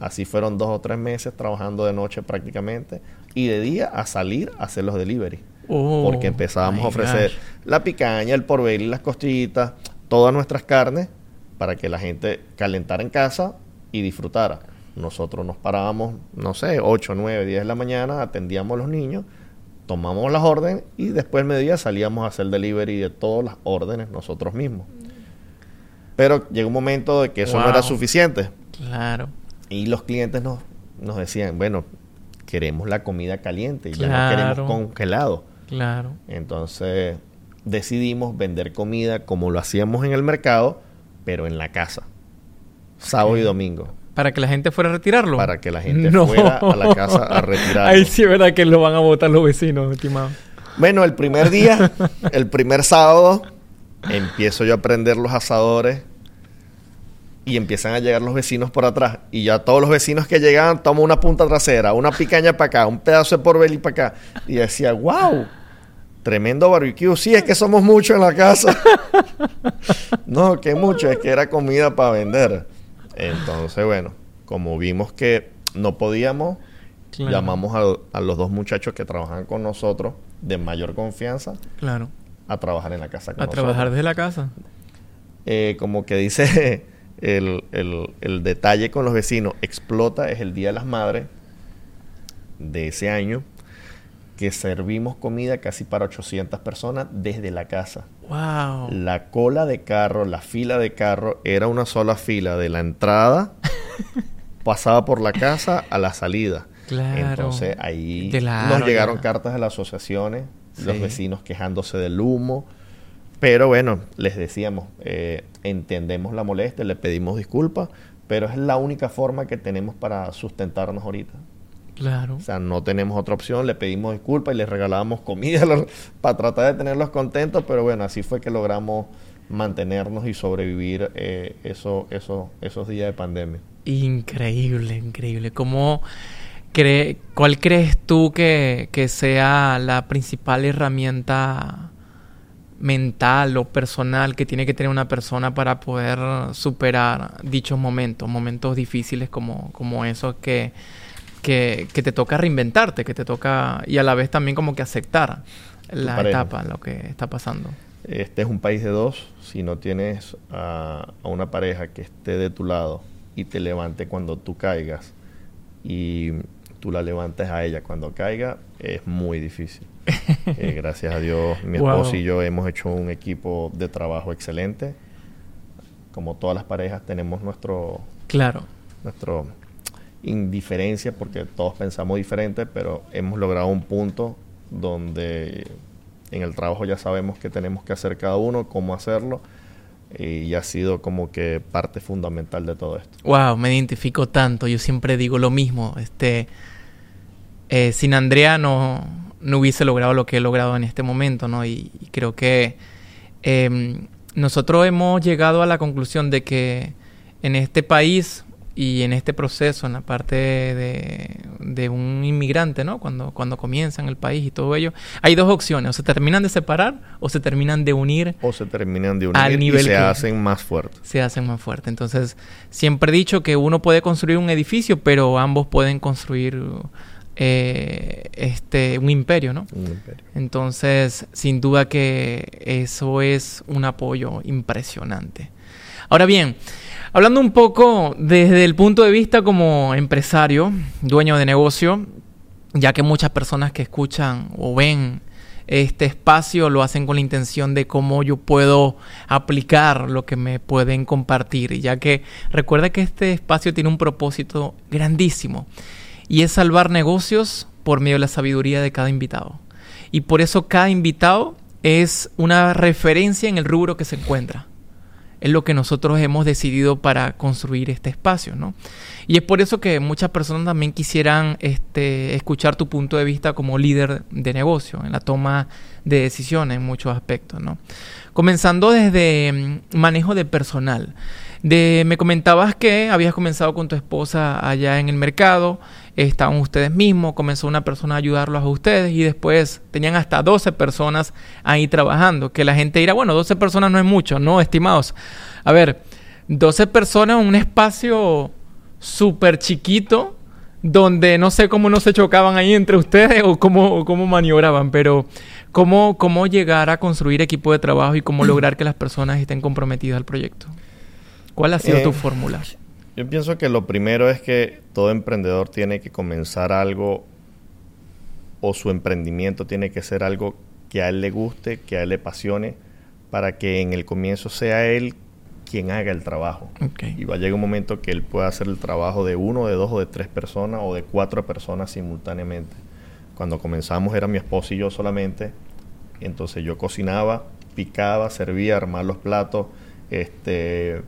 Así fueron dos o tres meses trabajando de noche prácticamente y de día a salir a hacer los delivery. Oh, porque empezábamos a ofrecer la picaña, el porvel y las costillitas, todas nuestras carnes para que la gente calentara en casa y disfrutara. Nosotros nos parábamos, no sé, 8, 9, 10 de la mañana, atendíamos a los niños, tomamos las órdenes y después del mediodía salíamos a hacer delivery de todas las órdenes nosotros mismos. Pero llegó un momento de que eso no era suficiente. Claro. Y los clientes nos, nos decían, bueno, queremos la comida caliente, y ya no queremos congelado. Claro. Entonces decidimos vender comida como lo hacíamos en el mercado, pero en la casa sábado y domingo. ¿Para que la gente fuera a retirarlo? Para que la gente fuera a la casa a retirarlo. Ahí sí es verdad que lo van a votar los vecinos, estimado. Bueno, el primer día, el primer sábado, empiezo yo a prender los asadores y empiezan a llegar los vecinos por atrás. Y ya todos los vecinos que llegaban toman una punta trasera, una picaña para acá, un pedazo de porvelí para acá. Y decía, wow, tremendo barbecue. Sí, es que somos muchos en la casa. no, que mucho, es que era comida para vender. Entonces, bueno, como vimos que no podíamos, llamamos a, los dos muchachos que trabajan con nosotros de mayor confianza claro. a trabajar en la casa. a trabajar desde la casa. Eh, como que dice el, el detalle con los vecinos, explota, es el Día de las Madres de ese año que servimos comida casi para 800 personas desde la casa. Wow. La cola de carro, la fila de carro era una sola fila de la entrada, pasaba por la casa a la salida. Claro. Entonces ahí nos llegaron cartas de las asociaciones los vecinos quejándose del humo. Pero bueno, les decíamos, eh, entendemos la molestia, le pedimos disculpas, pero es la única forma que tenemos para sustentarnos ahorita. Claro. O sea, no tenemos otra opción, le pedimos disculpas y les regalábamos comida para tratar de tenerlos contentos, pero bueno, así fue que logramos mantenernos y sobrevivir eh, eso, eso, esos días de pandemia. Increíble, increíble. ¿Cómo cree, ¿Cuál crees tú que, que sea la principal herramienta mental o personal que tiene que tener una persona para poder superar dichos momentos, momentos difíciles como, como esos que, que, te toca reinventarte, que te toca y a la vez también como que aceptar la etapa, lo que está pasando. Este es un país de dos, si no tienes a, a una pareja que esté de tu lado y te levante cuando tú caigas y tú la levantes a ella cuando caiga, es muy difícil. Eh, gracias a Dios, mi esposo y yo hemos hecho un equipo de trabajo excelente. Como todas las parejas tenemos nuestro... Claro. Nuestro indiferencia porque todos pensamos diferente, pero hemos logrado un punto donde en el trabajo ya sabemos qué tenemos que hacer cada uno, cómo hacerlo y ha sido como que parte fundamental de todo esto. Wow, me identifico tanto. Yo siempre digo lo mismo. Este, eh, sin Andrea no, no, hubiese logrado lo que he logrado en este momento, ¿no? Y, creo que em, nosotros hemos llegado a la conclusión de que en este país y en este proceso, en la parte de, un inmigrante, ¿no? Cuando, cuando comienza en el país y todo ello, hay dos opciones, o se terminan de separar o se terminan de unir. O se terminan de unir al nivel y se hacen más fuertes. Se hacen más fuertes. Entonces, siempre he dicho que uno puede construir un edificio, pero ambos pueden construir eh, este, un imperio, ¿no? Un imperio. Entonces, sin duda que eso es un apoyo impresionante. Ahora bien, Hablando un poco desde el punto de vista como empresario, dueño de negocio, ya que muchas personas que escuchan o ven este espacio lo hacen con la intención de cómo yo puedo aplicar lo que me pueden compartir, ya que recuerda que este espacio tiene un propósito grandísimo y es salvar negocios por medio de la sabiduría de cada invitado. Y por eso cada invitado es una referencia en el rubro que se encuentra es lo que nosotros hemos decidido para construir este espacio, ¿no? Y es por eso que muchas personas también quisieran este, escuchar tu punto de vista como líder de negocio, en la toma de decisiones en muchos aspectos, ¿no? Comenzando desde mm, manejo de personal. De, me comentabas que habías comenzado con tu esposa allá en el mercado, estaban ustedes mismos, comenzó una persona a ayudarlos a ustedes y después tenían hasta 12 personas ahí trabajando, que la gente dirá, bueno, 12 personas no es mucho, no, estimados. A ver, 12 personas en un espacio súper chiquito, donde no sé cómo no se chocaban ahí entre ustedes o cómo, cómo maniobraban, pero cómo, cómo llegar a construir equipo de trabajo y cómo lograr que las personas estén comprometidas al proyecto. ¿Cuál ha sido tu eh, fórmula? Yo pienso que lo primero es que todo emprendedor tiene que comenzar algo o su emprendimiento tiene que ser algo que a él le guste, que a él le apasione, para que en el comienzo sea él quien haga el trabajo. Y va a llegar un momento que él pueda hacer el trabajo de uno, de dos o de tres personas o de cuatro personas simultáneamente. Cuando comenzamos era mi esposo y yo solamente, entonces yo cocinaba, picaba, servía, armar los platos, este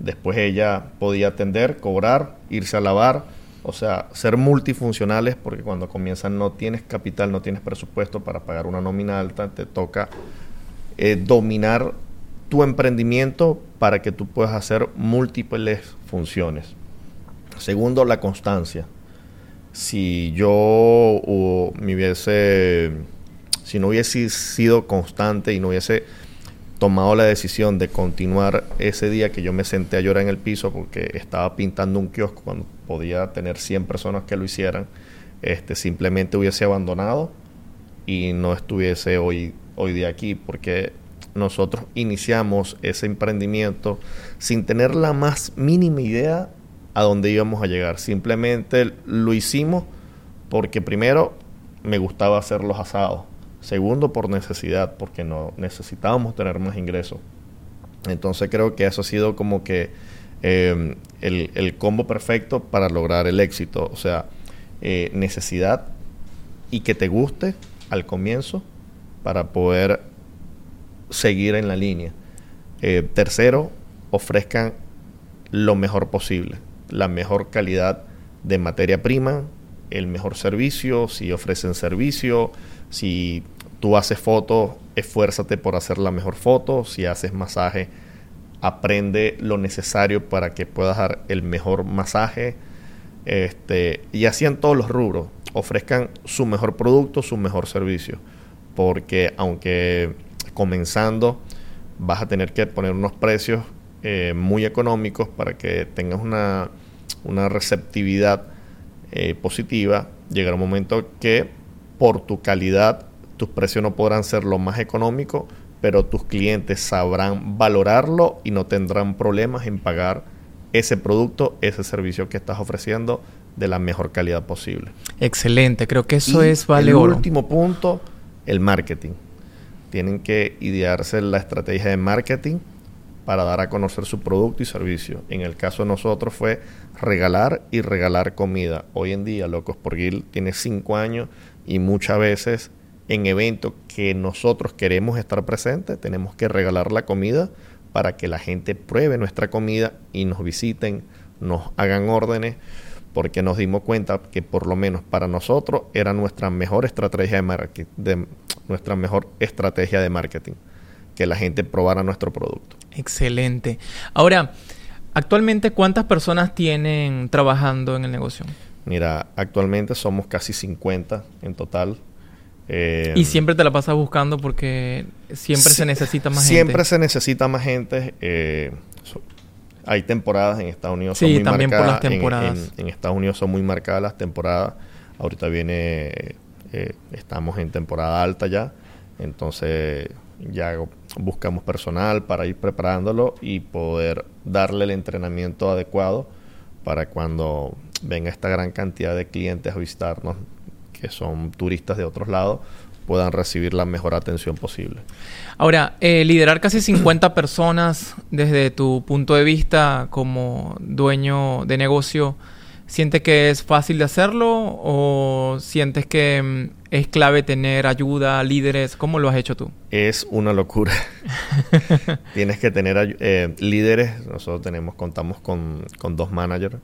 Después ella podía atender, cobrar, irse a lavar, o sea, ser multifuncionales porque cuando comienzan no tienes capital, no tienes presupuesto para pagar una nómina alta, te toca eh, dominar tu emprendimiento para que tú puedas hacer múltiples funciones. Segundo, la constancia. Si yo me hubiese, si no hubiese sido constante y no hubiese tomado la decisión de continuar ese día que yo me senté a llorar en el piso porque estaba pintando un kiosco cuando podía tener 100 personas que lo hicieran, este, simplemente hubiese abandonado y no estuviese hoy, hoy día aquí porque nosotros iniciamos ese emprendimiento sin tener la más mínima idea a dónde íbamos a llegar. Simplemente lo hicimos porque primero me gustaba hacer los asados Segundo, por necesidad, porque no necesitábamos tener más ingresos. Entonces creo que eso ha sido como que eh, el, combo perfecto para lograr el éxito. O sea, eh, necesidad y que te guste al comienzo para poder seguir en la línea. Eh, tercero, ofrezcan lo mejor posible, la mejor calidad de materia prima, el mejor servicio, si ofrecen servicio, si tú haces fotos, esfuérzate por hacer la mejor foto, si haces masaje, aprende lo necesario para que puedas dar el mejor masaje, este, y así en todos los rubros, ofrezcan su mejor producto, su mejor servicio, porque aunque comenzando vas a tener que poner unos precios eh, muy económicos para que tengas una, una receptividad eh, positiva, llegará un momento que por tu calidad tus precios no podrán ser lo más económicos, pero tus clientes sabrán valorarlo y no tendrán problemas en pagar ese producto, ese servicio que estás ofreciendo de la mejor calidad posible. Excelente, creo que eso es vale El último punto, el marketing. Tienen que idearse la estrategia de marketing para dar a conocer su producto y servicio. En el caso de nosotros fue regalar y regalar comida. Hoy en día, Locos por Gil tiene cinco años y muchas veces en eventos que nosotros queremos estar presentes, tenemos que regalar la comida para que la gente pruebe nuestra comida y nos visiten, nos hagan órdenes, porque nos dimos cuenta que por lo menos para nosotros era nuestra mejor estrategia de, marketing, nuestra mejor estrategia de marketing, que la gente probara nuestro producto. Excelente. Ahora, actualmente, ¿cuántas personas tienen trabajando en el negocio? Mira, actualmente somos casi 50 en total. Eh, y siempre te la pasas buscando porque siempre se necesita más gente. Siempre se necesita más gente. Eh, hay temporadas en Estados Unidos sí, son muy también por las temporadas. En, Estados Unidos son muy marcadas las temporadas. Ahorita viene, eh, estamos en temporada alta ya. Entonces ya buscamos personal para ir preparándolo y poder darle el entrenamiento adecuado para cuando venga esta gran cantidad de clientes a visitarnos, que son turistas de otros lados, puedan recibir la mejor atención posible. Ahora, eh, liderar casi 50 personas desde tu punto de vista como dueño de negocio, ¿sientes que es fácil de hacerlo o sientes que mm, es clave tener ayuda, líderes? ¿Cómo lo has hecho tú? Es una locura. Tienes que tener eh, líderes. Nosotros tenemos, contamos con, dos managers,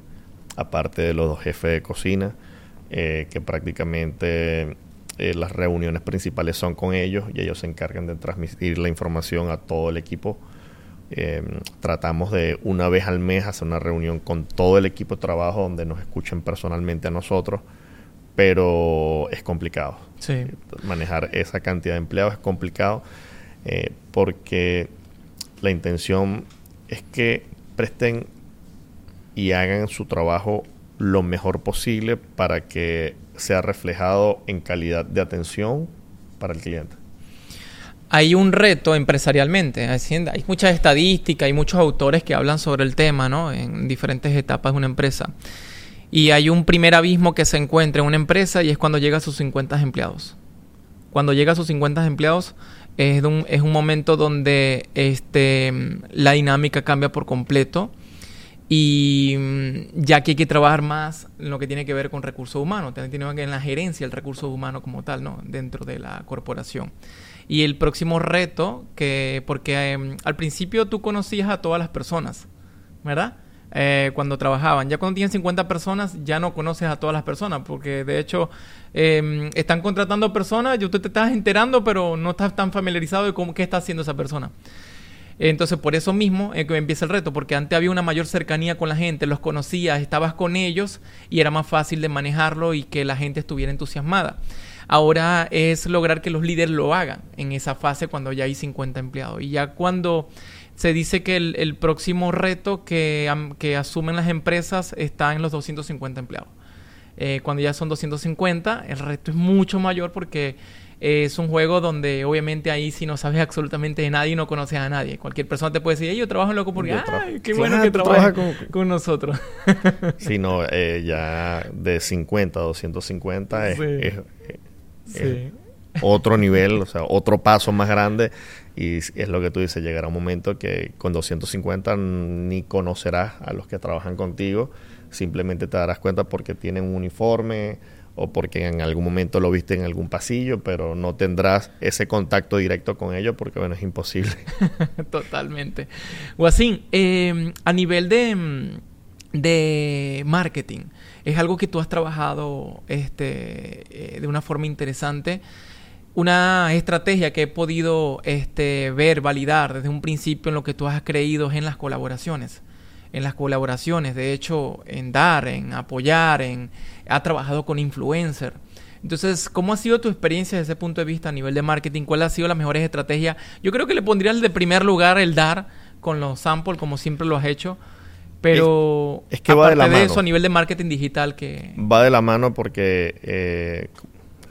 aparte de los dos jefes de cocina, eh, que prácticamente eh, las reuniones principales son con ellos y ellos se encargan de transmitir la información a todo el equipo. Eh, tratamos de una vez al mes hacer una reunión con todo el equipo de trabajo donde nos escuchen personalmente a nosotros, pero es complicado. Manejar esa cantidad de empleados es complicado eh, porque la intención es que presten y hagan su trabajo lo mejor posible para que sea reflejado en calidad de atención para el cliente. Hay un reto empresarialmente, hay muchas estadísticas, hay muchos autores que hablan sobre el tema, ¿no? En diferentes etapas de una empresa. Y hay un primer abismo que se encuentra en una empresa y es cuando llega a sus 50 empleados. Cuando llega a sus 50 empleados es un, es un momento donde este, la dinámica cambia por completo y mm, ya que hay que trabajar más en lo que tiene que ver con recursos humanos, también tiene que ver en la gerencia del recurso humano como tal, ¿no? Dentro de la corporación. Y el próximo reto, que porque em, al principio tú conocías a todas las personas, ¿verdad? Eh, cuando trabajaban. Ya cuando tienes 50 personas, ya no conoces a todas las personas, porque de hecho em, están contratando personas y tú te estás enterando, pero no estás tan familiarizado de cómo, qué está haciendo esa persona. Entonces, por eso mismo que empieza el reto, porque antes había una mayor cercanía con la gente, los conocías, estabas con ellos y era más fácil de manejarlo y que la gente estuviera entusiasmada. Ahora es lograr que los líderes lo hagan en esa fase cuando ya hay 50 empleados. Y ya cuando se dice que el, próximo reto que, que, asumen las empresas está en los 250 empleados. Eh, cuando ya son 250, el reto es mucho mayor porque es un juego donde obviamente ahí si no sabes absolutamente de nadie y no conoces a nadie. Cualquier persona te puede decir, yo trabajo en Loco porque, ¡ay, qué bueno que trabajas con, nosotros! sí, no, eh, ya de 50 a 250 es, otro nivel, o sea, otro paso más grande. Y es lo que tú dices, llegará un momento que con 250 ni conocerás a los que trabajan contigo, simplemente te darás cuenta porque tienen un uniforme o porque en algún momento lo viste en algún pasillo, pero no tendrás ese contacto directo con ellos porque, bueno, es imposible. Totalmente. Guasín, eh, a nivel de, de marketing, es algo que tú has trabajado este, eh, de una forma interesante. Una estrategia que he podido este, ver, validar desde un principio en lo que tú has creído es en las colaboraciones. En las colaboraciones, de hecho, en dar, en apoyar, en ha trabajado con influencer. Entonces, ¿cómo ha sido tu experiencia desde ese punto de vista a nivel de marketing? ¿Cuál ha sido las mejores estrategias? Yo creo que le pondría el de primer lugar el dar con los samples, como siempre lo has hecho. Pero es, que va de, la eso, a nivel de marketing digital, que... Va de la mano porque eh,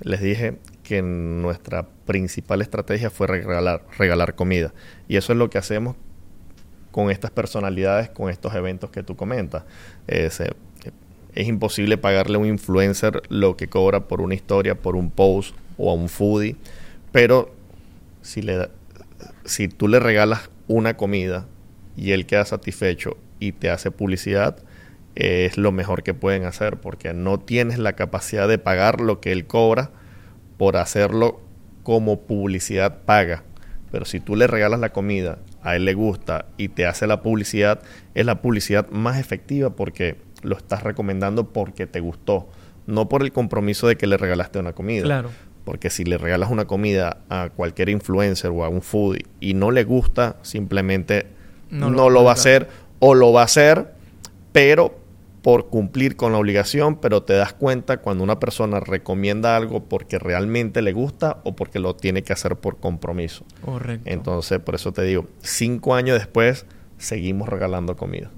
les dije que nuestra principal estrategia fue regalar, regalar comida. Y eso es lo que hacemos con estas personalidades, con estos eventos que tú comentas. Eh, es imposible pagarle a un influencer lo que cobra por una historia, por un post o a un foodie, pero si, le, si tú le regalas una comida y él queda satisfecho y te hace publicidad, es lo mejor que pueden hacer porque no tienes la capacidad de pagar lo que él cobra por hacerlo como publicidad paga. Pero si tú le regalas la comida, a él le gusta y te hace la publicidad, es la publicidad más efectiva porque lo estás recomendando porque te gustó, no por el compromiso de que le regalaste una comida. Claro. Porque si le regalas una comida a cualquier influencer o a un foodie y no le gusta, simplemente no, lo, va a hacer o lo va a hacer, pero por cumplir con la obligación, pero te das cuenta cuando una persona recomienda algo porque realmente le gusta o porque lo tiene que hacer por compromiso. Correcto. Entonces, por eso te digo, cinco años después, seguimos regalando comida.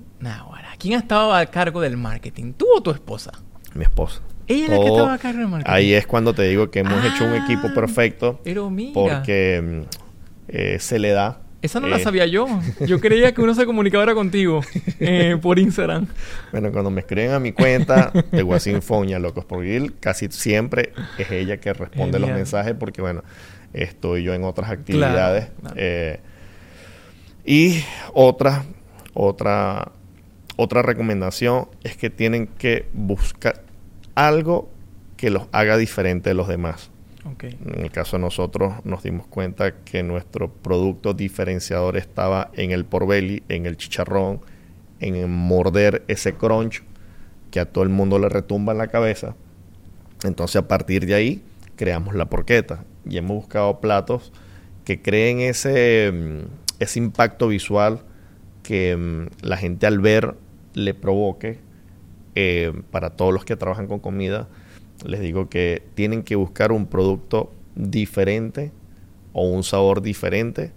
¿Quién ha estado a cargo del marketing? ¿Tú o tu esposa? Mi esposa. Ella es la que estaba a cargo del marketing. Ahí es cuando te digo que hemos hecho un ah, equipo perfecto. Pero mira. Porque mm, eh, se le da. Esa no la eh, sabía yo. Yo creía que uno se comunicaba contigo eh, por Instagram. Bueno, cuando me escriben a mi cuenta de Guasín Foña, Locos por Gil, casi siempre es ella que responde los mensajes porque, bueno, estoy yo en otras actividades. y otra, otra otra recomendación es que tienen que buscar algo que los haga diferente de los demás. En el caso de nosotros nos dimos cuenta que nuestro producto diferenciador estaba en el porbelly, en el chicharrón, en morder ese crunch que a todo el mundo le retumba en la cabeza. Entonces a partir de ahí creamos la porqueta y hemos buscado platos que creen ese, mm, ese impacto visual que mm, la gente al ver le provoque eh, para todos los que trabajan con comida, les digo que tienen que buscar un producto diferente o un sabor diferente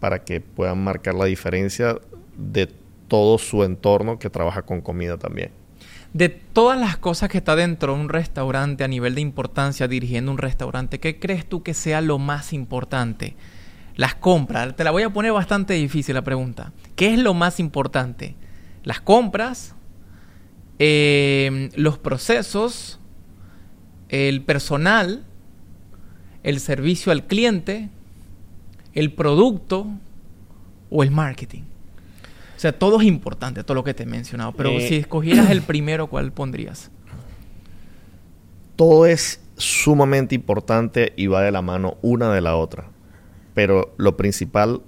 para que puedan marcar la diferencia de todo su entorno que trabaja con comida también. De todas las cosas que está dentro de un restaurante a nivel de importancia dirigiendo un restaurante, ¿qué crees tú que sea lo más importante? Las compras. Te la voy a poner bastante difícil la pregunta. ¿Qué es lo más importante? las compras, eh, los procesos, el personal, el servicio al cliente, el producto o el marketing. O sea, todo es importante, todo lo que te he mencionado. Pero eh, si escogieras el primero, ¿cuál pondrías? Todo es sumamente importante y va de la mano una de la otra. Pero lo principal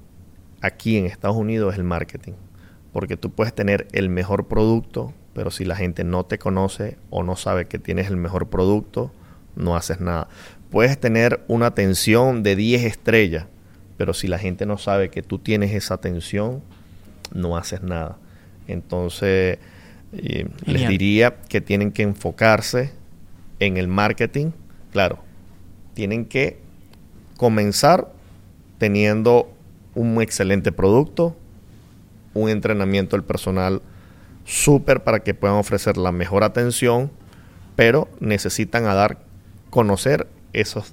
aquí en Estados Unidos es el marketing. Porque tú puedes tener el mejor producto, pero si la gente no te conoce o no sabe que tienes el mejor producto, no haces nada. Puedes tener una atención de 10 estrellas, pero si la gente no sabe que tú tienes esa atención, no haces nada. Entonces, eh, les diría que tienen que enfocarse en el marketing. Claro, tienen que comenzar teniendo un excelente producto, un entrenamiento del personal súper para que puedan ofrecer la mejor atención, pero necesitan a dar conocer esos,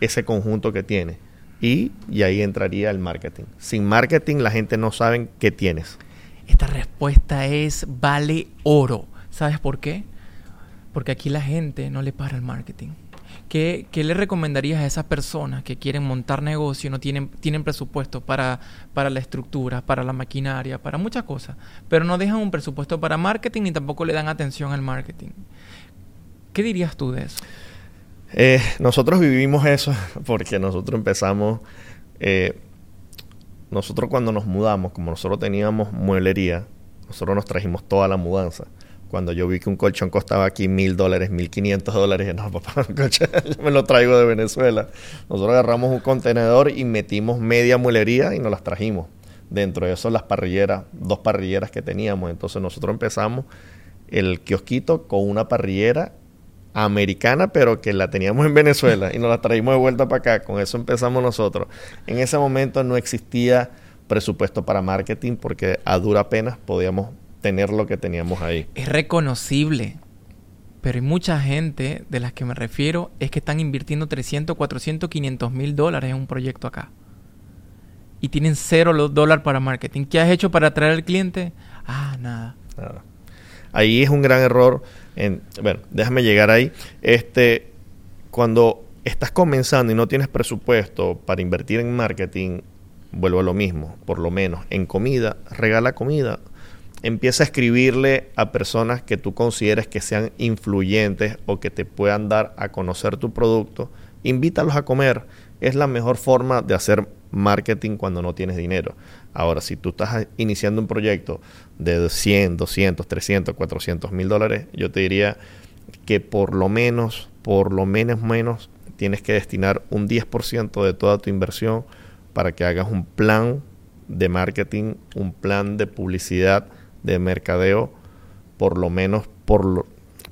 ese conjunto que tiene. Y, y ahí entraría el marketing. Sin marketing la gente no sabe qué tienes. Esta respuesta es vale oro. ¿Sabes por qué? Porque aquí la gente no le para el marketing. ¿Qué, le recomendarías a esas personas que quieren montar negocio y no tienen, tienen presupuesto para, la estructura, para la maquinaria, para muchas cosas, pero no dejan un presupuesto para marketing ni tampoco le dan atención al marketing? ¿Qué dirías tú de eso? Eh, nosotros vivimos eso porque nosotros empezamos, eh, nosotros cuando nos mudamos, como nosotros teníamos mueblería, nosotros nos trajimos toda la mudanza. Cuando yo vi que un colchón costaba aquí mil dólares, mil quinientos dólares, no, papá, yo me lo traigo de Venezuela. Nosotros agarramos un contenedor y metimos media mueblería y nos las trajimos. Dentro de eso las parrilleras, dos parrilleras que teníamos. Entonces nosotros empezamos el kiosquito con una parrillera americana, pero que la teníamos en Venezuela y nos la traímos de vuelta para acá. Con eso empezamos nosotros. En ese momento no existía presupuesto para marketing porque a dura pena podíamos tener lo que teníamos ahí. Es reconocible. Pero hay mucha gente de las que me refiero es que están invirtiendo 300, 400, 500 mil dólares en un proyecto acá. Y tienen cero dólares para marketing. ¿Qué has hecho para atraer al cliente? Ah, nada. Nada. Ahí es un gran error bueno, déjame llegar ahí. Este, cuando estás comenzando y no tienes presupuesto para invertir en marketing, vuelvo a lo mismo, por lo menos en comida, regala comida. Empieza a escribirle a personas que tú consideres que sean influyentes o que te puedan dar a conocer tu producto. Invítalos a comer. Es la mejor forma de hacer marketing cuando no tienes dinero. Ahora, si tú estás iniciando un proyecto de 100, 200, 300, 400 mil dólares, yo te diría que por lo menos, por lo menos menos, tienes que destinar un 10% de toda tu inversión para que hagas un plan de marketing, un plan de publicidad, de mercadeo, por lo menos por los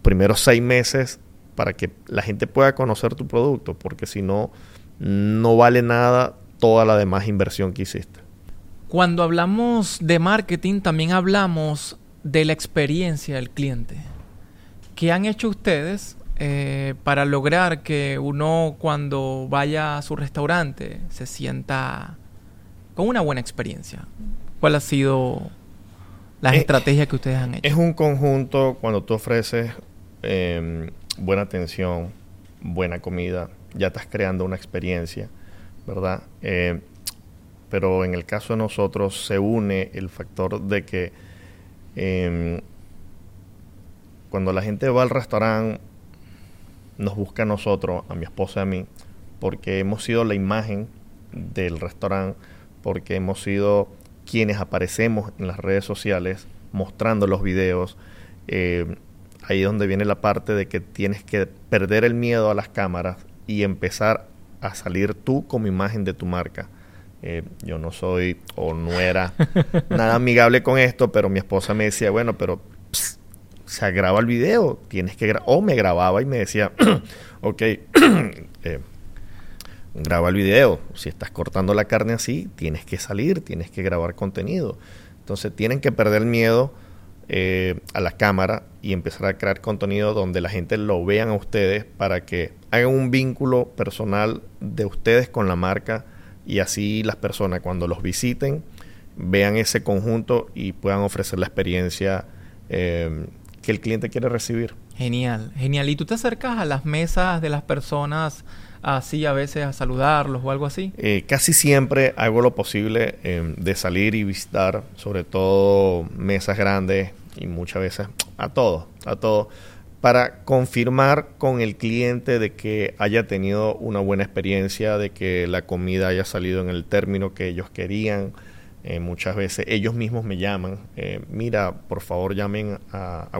primeros seis meses para que la gente pueda conocer tu producto, porque si no, no vale nada toda la demás inversión que hiciste. Cuando hablamos de marketing, también hablamos de la experiencia del cliente. ¿Qué han hecho ustedes eh, para lograr que uno cuando vaya a su restaurante se sienta con una buena experiencia? ¿Cuál ha sido las eh, estrategias que ustedes han hecho? Es un conjunto cuando tú ofreces em, buena atención, buena comida, ya estás creando una experiencia, ¿verdad? Eh, pero en el caso de nosotros se une el factor de que em, cuando la gente va al restaurante nos busca a nosotros, a mi esposa y a mí, porque hemos sido la imagen del restaurante, porque hemos sido quienes aparecemos en las redes sociales mostrando los videos. Eh, ahí es donde viene la parte de que tienes que perder el miedo a las cámaras y empezar a salir tú como imagen de tu marca. Eh, yo no soy o no era nada amigable con esto, pero mi esposa me decía, bueno, pero se graba el video, tienes que grabar, o me grababa y me decía, ok, eh, graba el video, si estás cortando la carne así, tienes que salir, tienes que grabar contenido. Entonces tienen que perder miedo eh, a la cámara y empezar a crear contenido donde la gente lo vean a ustedes para que hagan un vínculo personal de ustedes con la marca y así las personas cuando los visiten vean ese conjunto y puedan ofrecer la experiencia eh, que el cliente quiere recibir. Genial, genial. ¿Y tú te acercas a las mesas de las personas así a veces a saludarlos o algo así? Eh, casi siempre hago lo posible eh, de salir y visitar, sobre todo mesas grandes y muchas veces a todos, a todos para confirmar con el cliente de que haya tenido una buena experiencia, de que la comida haya salido en el término que ellos querían. Eh, muchas veces ellos mismos me llaman, eh, mira, por favor llamen a, a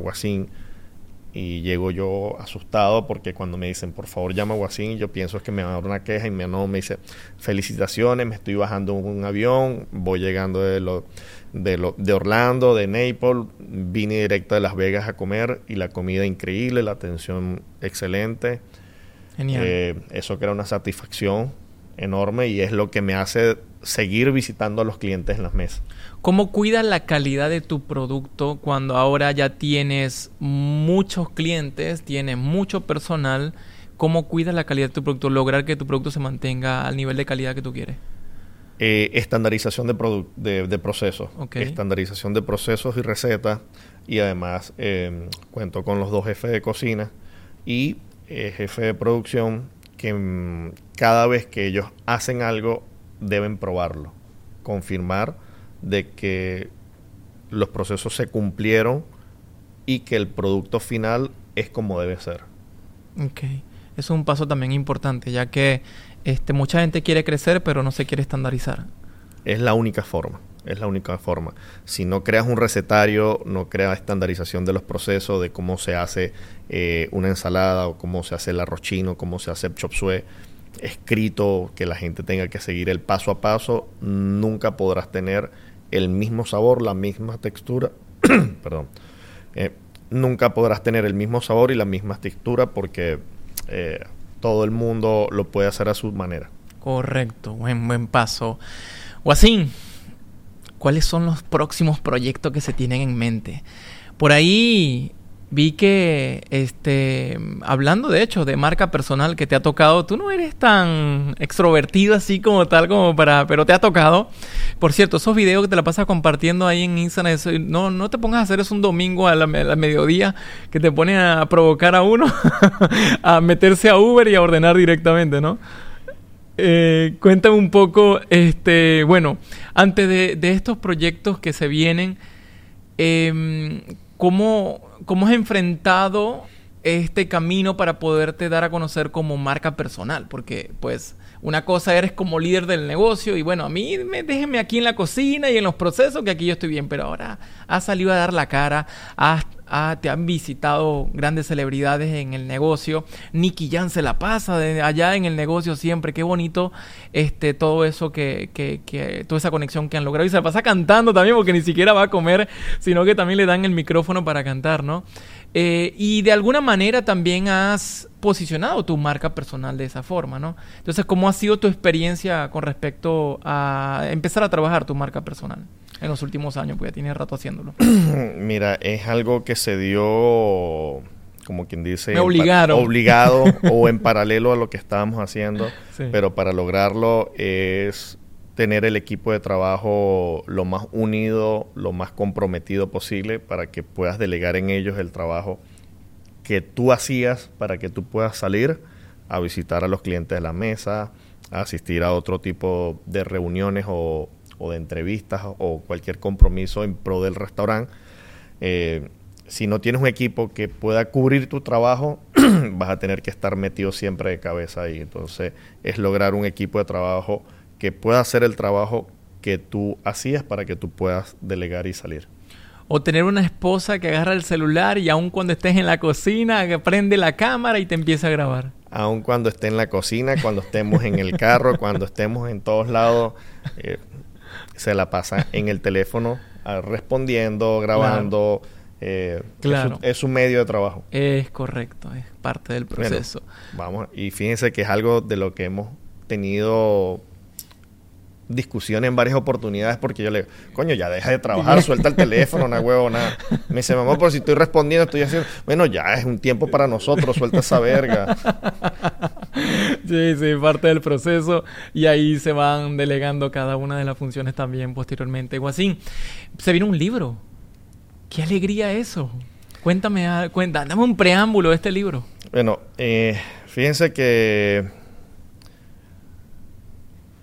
y llego yo asustado porque cuando me dicen, por favor llama a Guasín, yo pienso que me va a dar una queja y me, no, me dice, felicitaciones, me estoy bajando un avión, voy llegando de lo de, de Orlando, de Naples, vine directo de Las Vegas a comer y la comida increíble, la atención excelente. Genial. Eh, eso crea una satisfacción enorme y es lo que me hace seguir visitando a los clientes en las mesas. ¿Cómo cuidas la calidad de tu producto cuando ahora ya tienes muchos clientes, tienes mucho personal? ¿Cómo cuidas la calidad de tu producto? Lograr que tu producto se mantenga al nivel de calidad que tú quieres. Eh, estandarización de, de, procesos, estandarización de procesos y recetas y además em, cuento con los dos jefes de cocina y eh, jefe de producción que mm, cada vez que ellos hacen algo deben probarlo, confirmar de que los procesos se cumplieron y que el producto final es como debe ser. Ok. Es un paso también importante, ya que este, mucha gente quiere crecer, pero no se quiere estandarizar. Es la única forma, es la única forma. Si no creas un recetario, no creas estandarización de los procesos, de cómo se hace eh, una ensalada o cómo se hace el arroz chino, cómo se hace el chop suey, escrito, que la gente tenga que seguir el paso a paso, nunca podrás tener el mismo sabor, la misma textura, perdón, eh, nunca podrás tener el mismo sabor y la misma textura porque eh, todo el mundo lo puede hacer a su manera. Correcto, buen, buen paso. Guasín, ¿cuáles son los próximos proyectos que se tienen en mente? Por ahí vi que, este, hablando de hecho de marca personal que te ha tocado, tú no eres tan extrovertido así como tal como para, pero te ha tocado. Por cierto, esos videos que te la pasas compartiendo ahí en Instagram, no, no te pongas a hacer eso un domingo a la, mediodía que te pone a provocar a uno a meterse a Uber y a ordenar directamente, ¿no? Eh, cuéntame un poco, este, bueno, antes de, de estos proyectos que se vienen, eh, ¿cómo, ¿cómo has enfrentado este camino para poderte dar a conocer como marca personal? Porque, pues, una cosa eres como líder del negocio y bueno, a mí me, déjenme aquí en la cocina y en los procesos que aquí yo estoy bien, pero ahora has salido a dar la cara, has te han visitado grandes celebridades en el negocio. Nicky Jan se la pasa de allá en el negocio siempre. Qué bonito este, todo eso que, que, que, toda esa conexión que han logrado. Y se la pasa cantando también porque ni siquiera va a comer, sino que también le dan el micrófono para cantar, ¿no? Eh, y de alguna manera también has posicionado tu marca personal de esa forma, ¿no? Entonces, ¿cómo ha sido tu experiencia con respecto a empezar a trabajar tu marca personal? en los últimos años, porque ya tiene rato haciéndolo. Mira, es algo que se dio, como quien dice, Me obligaron. obligado o en paralelo a lo que estábamos haciendo, pero para lograrlo es tener el equipo de trabajo lo más unido, lo más comprometido posible para que puedas delegar en ellos el trabajo que tú hacías para que tú puedas salir a visitar a los clientes de la mesa, a asistir a otro tipo de reuniones o, de entrevistas o cualquier compromiso en pro del restaurante. Eh, si no tienes un equipo que pueda cubrir tu trabajo, vas a tener que estar metido siempre de cabeza ahí. Entonces, es lograr un equipo de trabajo que pueda hacer el trabajo que tú hacías para que tú puedas delegar y salir. O tener una esposa que agarra el celular y aun cuando estés en la cocina, prende la cámara y te empieza a grabar. Aun cuando esté en la cocina, cuando estemos en el carro, cuando estemos en todos lados, eh, se la pasa en el teléfono ah, respondiendo, grabando. Eh, claro. es, un medio de trabajo. Es correcto, es parte del proceso. vamos, y fíjense que es algo de lo que hemos tenido discusión en varias oportunidades porque yo le digo, coño, ya deja de trabajar, suelta el teléfono, no huevo, nada. Me dice, mamá, por si estoy respondiendo, estoy haciendo. Bueno, ya es un tiempo para nosotros, suelta esa verga. Sí, sí, parte del proceso y ahí se van delegando cada una de las funciones también posteriormente. Guasín, se viene un libro. Qué alegría eso. Cuéntame, cuenta, dame un preámbulo de este libro. Bueno, eh, fíjense que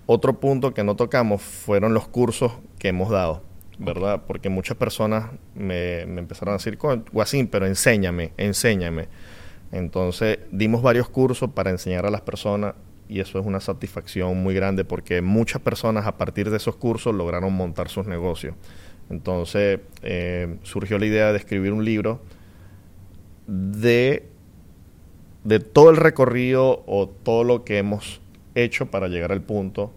otro punto que no tocamos fueron los cursos que hemos dado, ¿verdad? Porque muchas personas me, empezaron a decir, Guasín, pero enséñame, enséñame. Entonces dimos varios cursos para enseñar a las personas y eso es una satisfacción muy grande porque muchas personas a partir de esos cursos lograron montar sus negocios. Entonces eh, surgió la idea de escribir un libro de, de todo el recorrido o todo lo que hemos hecho para llegar al punto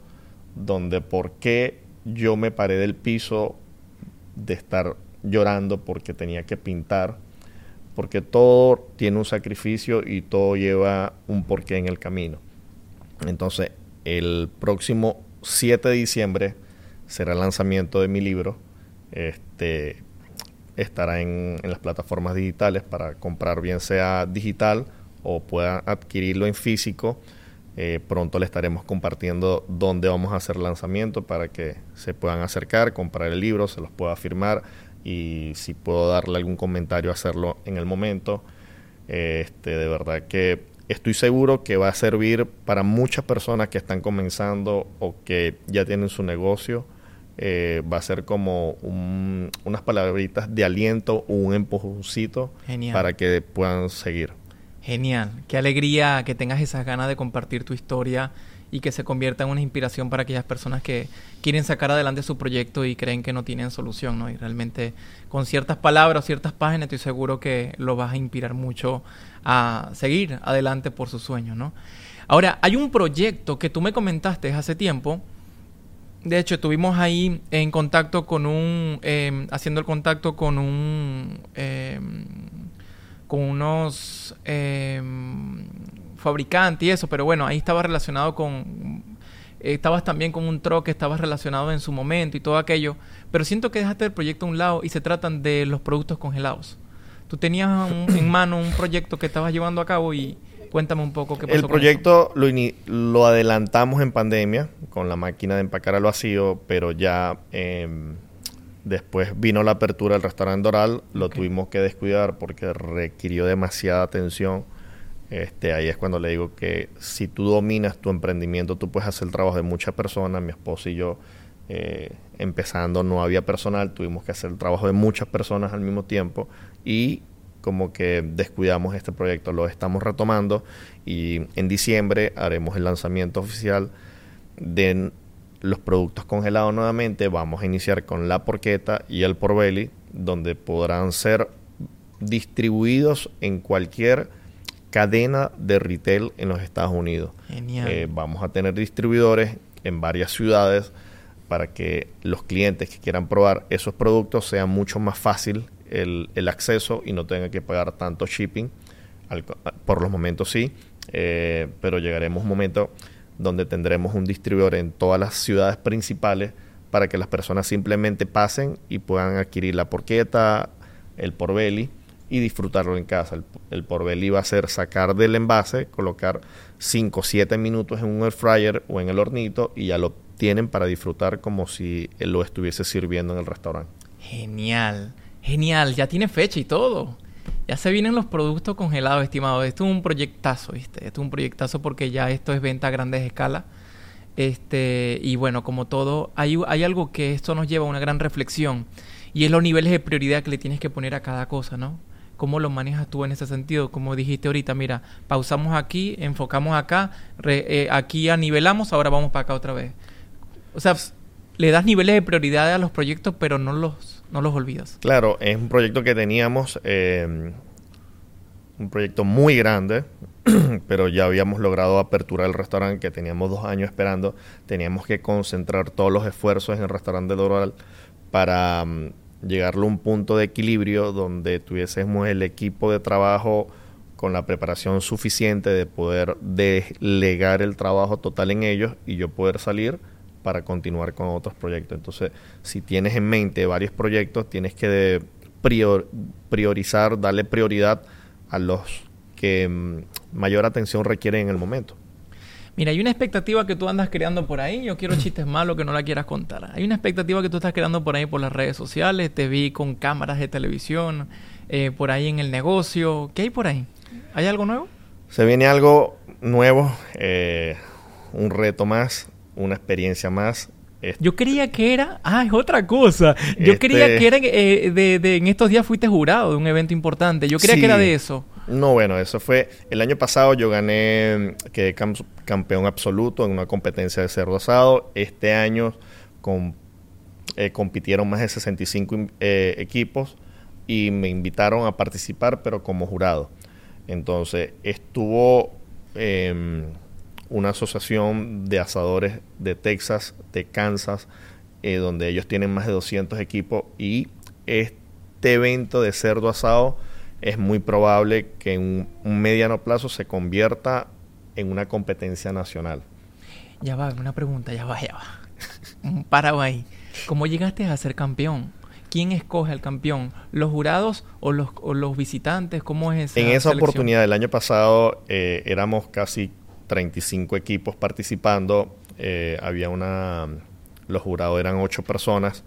donde por qué yo me paré del piso de estar llorando porque tenía que pintar, porque todo tiene un sacrificio y todo lleva un porqué en el camino. Entonces, el próximo 7 de diciembre será el lanzamiento de mi libro. Este estará en, las plataformas digitales para comprar bien sea digital o puedan adquirirlo en físico eh, pronto le estaremos compartiendo dónde vamos a hacer lanzamiento para que se puedan acercar, comprar el libro, se los pueda firmar y si puedo darle algún comentario, hacerlo en el momento. este, de verdad que estoy seguro que va a servir para muchas personas que están comenzando o que ya tienen su negocio. Eh, va a ser como unas palabritas de aliento o un empujoncito para que puedan seguir. Genial. Qué alegría que tengas esas ganas de compartir tu historia y que se convierta en una inspiración para aquellas personas que quieren sacar adelante su proyecto y creen que no tienen solución, ¿no? Y realmente con ciertas palabras, ciertas páginas, estoy seguro que lo vas a inspirar mucho a seguir adelante por su sueño, ¿no? Ahora, hay un proyecto que tú me comentaste hace tiempo. De hecho, estuvimos ahí en contacto con un, em, haciendo el contacto con un, em, con unos em, fabricante y eso, pero bueno, ahí estaba relacionado con... Estabas también con un troque, estabas relacionado en su momento y todo aquello, pero siento que dejaste el proyecto a un lado y se tratan de los productos congelados. Tú tenías en mano un proyecto que estabas llevando a cabo y cuéntame un poco qué pasó. El proyecto lo, lo, adelantamos en pandemia con la máquina de empacar al vacío, pero ya em, después vino la apertura del restaurante Doral, lo tuvimos que descuidar porque requirió demasiada atención. Este, ahí es cuando le digo que si tú dominas tu emprendimiento, tú puedes hacer el trabajo de muchas personas. Mi esposo y yo, eh, empezando, no había personal, tuvimos que hacer el trabajo de muchas personas al mismo tiempo y como que descuidamos este proyecto, lo estamos retomando y en diciembre haremos el lanzamiento oficial de los productos congelados nuevamente. Vamos a iniciar con la porqueta y el porbelly, donde podrán ser distribuidos en cualquier cadena de retail en los Estados Unidos. Genial. Eh, vamos a tener distribuidores en varias ciudades para que los clientes que quieran probar esos productos sea mucho más fácil el, acceso y no tengan que pagar tanto shipping. por los momentos sí, eh, pero llegaremos un momento donde tendremos un distribuidor en todas las ciudades principales para que las personas simplemente pasen y puedan adquirir la porqueta, el porbelly y disfrutarlo en casa. El, el porbelly va a ser sacar del envase, colocar 5 o 7 minutos en un air fryer o en el hornito y ya lo tienen para disfrutar como si lo estuviese sirviendo en el restaurante. Genial, genial, ya tiene fecha y todo. Ya se vienen los productos congelados, estimado. Esto es un proyectazo, ¿viste? Esto es un proyectazo porque ya esto es venta a grandes escalas. Este, y bueno, como todo, hay, hay algo que esto nos lleva a una gran reflexión y es los niveles de prioridad que le tienes que poner a cada cosa, ¿no? ¿Cómo lo manejas tú en ese sentido? Como dijiste ahorita, mira, pausamos aquí, enfocamos acá, eh, aquí anivelamos, ahora vamos para acá otra vez. O sea, le das niveles de prioridad a los proyectos, pero no los, no los olvidas. Claro, es un proyecto que teníamos, eh, un proyecto muy grande, pero ya habíamos logrado aperturar el restaurante que teníamos dos años esperando. Teníamos que concentrar todos los esfuerzos en el restaurante Doral para mm, llegarlo a un punto de equilibrio donde tuviésemos el equipo de trabajo con la preparación suficiente de poder delegar el trabajo total en ellos y yo poder salir para continuar con otros proyectos. Entonces, si tienes en mente varios proyectos, tienes que priorizar, darle prioridad a los que mm, mayor atención requieren en el momento. Mira, hay una expectativa que tú andas creando por ahí. Yo quiero chistes malos que no la quieras contar. Hay una expectativa que tú estás creando por ahí por las redes sociales. Te vi con cámaras de televisión, eh, por ahí en el negocio. ¿Qué hay por ahí? ¿Hay algo nuevo? Se viene algo nuevo, eh, un reto más, una experiencia más. Yo creía que era. Ah, es otra cosa. Yo creía este que era. Eh, de, en estos días fuiste jurado de un evento importante. Yo creía que era de eso. No, bueno, eso fue. El año pasado yo gané. Quedé campeón absoluto en una competencia de cerdo asado. Este año eh, compitieron más de 65 eh, equipos y me invitaron a participar, pero como jurado. Entonces estuvo. Una asociación de asadores de Texas, de Kansas, eh, donde ellos tienen más de 200 equipos y este evento de cerdo asado es muy probable que en un, mediano plazo se convierta en una competencia nacional. Ya va, una pregunta, ya va, ya va. Ahí. ¿Cómo llegaste a ser campeón? ¿Quién escoge al campeón? ¿Los jurados o los, los visitantes? ¿Cómo es esa En esa oportunidad, el año pasado, eh, éramos casi 35 equipos participando. Eh, había una. Los jurados eran 8 personas.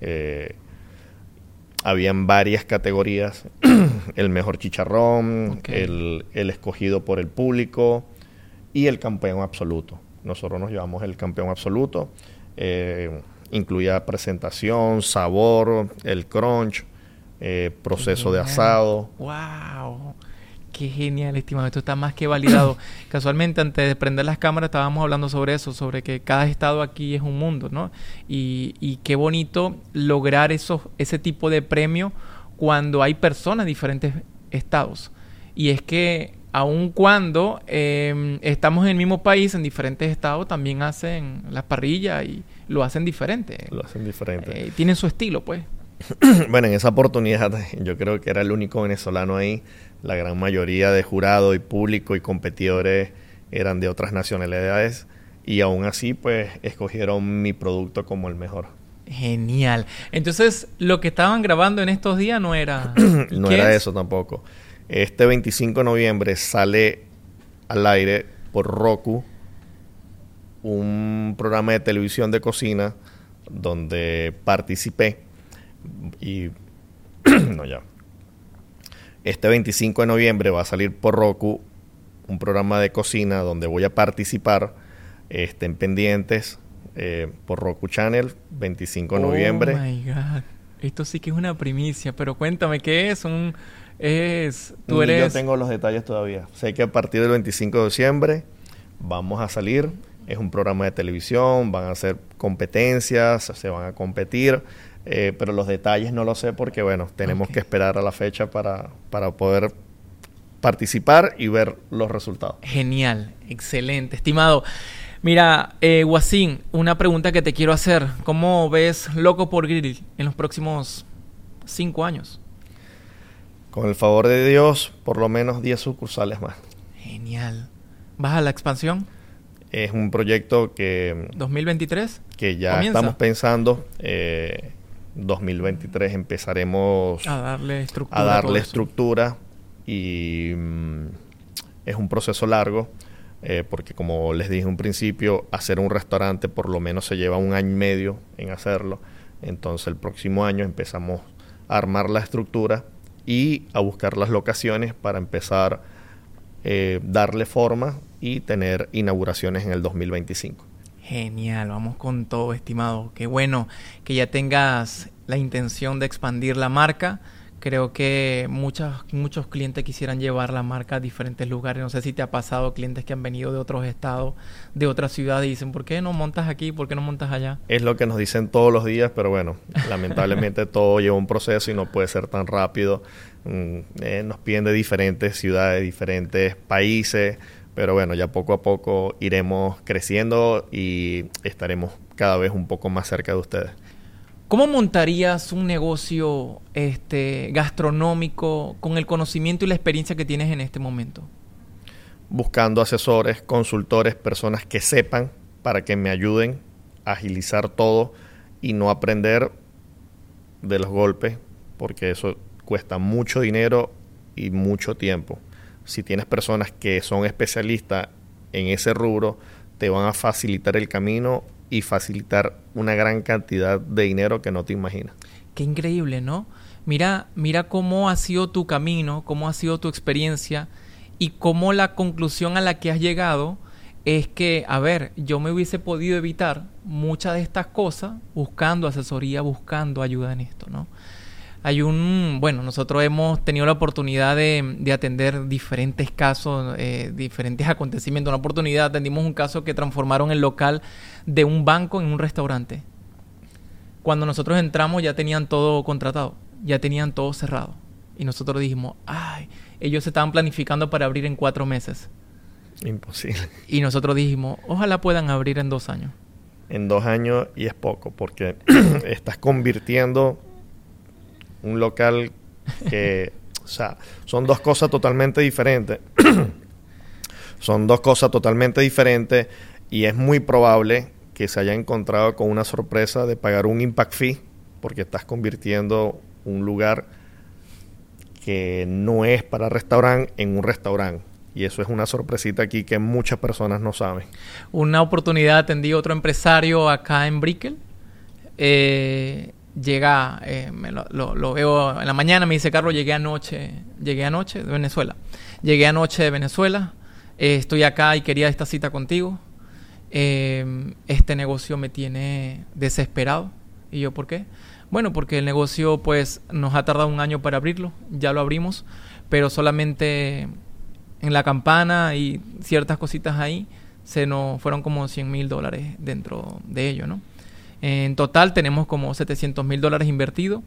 Eh, habían varias categorías. el mejor chicharrón, el, escogido por el público y el campeón absoluto. Nosotros nos llevamos el campeón absoluto. Eh, incluía presentación, sabor, el crunch, proceso de asado. ¡Wow! Qué genial, estimado. Esto está más que validado. Casualmente, antes de prender las cámaras, estábamos hablando sobre eso, sobre que cada estado aquí es un mundo, ¿no? Y, y qué bonito lograr eso, ese tipo de premio cuando hay personas de diferentes estados. Y es que aun cuando em, estamos en el mismo país, en diferentes estados, también hacen las parrillas y lo hacen diferente. Lo hacen diferente. Eh, tienen su estilo, pues. bueno, en esa oportunidad yo creo que era el único venezolano ahí. La gran mayoría de jurado y público y competidores eran de otras nacionalidades y aún así pues escogieron mi producto como el mejor. Genial. Entonces, lo que estaban grabando en estos días no era... no era eso tampoco. Este 25 de noviembre sale al aire por Roku un programa de televisión de cocina donde participé y no ya. Este 25 de noviembre va a salir por Roku un programa de cocina donde voy a participar. Estén pendientes eh, por Roku Channel, 25 de noviembre. Oh my God. Esto sí que es una primicia, pero cuéntame, ¿qué es? Un, es, tú eres... Yo tengo los detalles todavía. Sé que a partir del 25 de diciembre vamos a salir. Es un programa de televisión, van a hacer competencias, se van a competir. Eh, pero los detalles no lo sé porque, bueno, tenemos que esperar a la fecha para, para poder participar y ver los resultados. Genial, excelente. Estimado, mira, eh, una pregunta que te quiero hacer. ¿Cómo ves Loco por Grill en los próximos cinco años? Con el favor de Dios, por lo menos 10 sucursales más. Genial. ¿Vas a la expansión? Es un proyecto que... ¿2023? Que ya estamos pensando. Eh, 2023 empezaremos a darle estructura, a darle estructura y mm, es un proceso largo eh, porque como les dije en un principio hacer un restaurante por lo menos se lleva un año y medio en hacerlo. Entonces el próximo año empezamos a armar la estructura y a buscar las locaciones para empezar eh, darle forma y tener inauguraciones en el 2025 Genial, vamos con todo, estimado. Qué bueno que ya tengas la intención de expandir la marca. Creo que muchos, muchos clientes quisieran llevar la marca a diferentes lugares. No sé si te ha pasado clientes que han venido de otros estados, de otras ciudades y dicen, ¿por qué no montas aquí? ¿Por qué no montas allá? Es lo que nos dicen todos los días, pero bueno, lamentablemente todo lleva un proceso y no puede ser tan rápido. Mm, eh, nos piden de diferentes ciudades, diferentes países pero bueno, ya poco a poco iremos creciendo y estaremos cada vez un poco más cerca de ustedes. ¿Cómo montarías un negocio este, gastronómico con el conocimiento y la experiencia que tienes en este momento? Buscando asesores, consultores, personas que sepan para que me ayuden a agilizar todo y no aprender de los golpes, porque eso cuesta mucho dinero y mucho tiempo si tienes personas que son especialistas en ese rubro, te van a facilitar el camino y facilitar una gran cantidad de dinero que no te imaginas. Qué increíble, ¿no? Mira, mira cómo ha sido tu camino, cómo ha sido tu experiencia y cómo la conclusión a la que has llegado es que, a ver, yo me hubiese podido evitar muchas de estas cosas buscando asesoría, buscando ayuda en esto, ¿no? Hay un, bueno, nosotros hemos tenido la oportunidad de, atender diferentes casos, eh, diferentes acontecimientos. Una oportunidad atendimos un caso que transformaron el local de un banco en un restaurante. Cuando nosotros entramos ya tenían todo contratado, ya tenían todo cerrado. Y nosotros dijimos, ay, ellos se estaban planificando para abrir en cuatro meses. Imposible. Y nosotros dijimos, ojalá puedan abrir en dos años. En dos años y es poco, porque estás convirtiendo un local que, o sea, son dos cosas totalmente diferentes. son dos cosas totalmente diferentes y es muy probable que se haya encontrado con una sorpresa de pagar un impact fee porque estás convirtiendo un lugar que no es para restaurante en un restaurante. Y eso es una sorpresita aquí que muchas personas no saben. Una oportunidad atendí otro empresario acá en Brickell. Eh, llega, eh, me lo, lo, veo en la mañana, me dice Carlos, llegué anoche, llegué anoche de Venezuela, llegué anoche de Venezuela, eh, estoy acá y quería esta cita contigo, eh, este negocio me tiene desesperado. ¿Y yo por qué? Bueno, porque el negocio pues nos ha tardado un año para abrirlo, ya lo abrimos, pero solamente en la campana y ciertas cositas ahí, se nos fueron como 100 mil dólares dentro de ello, ¿no? En total tenemos como 700 mil dólares invertidos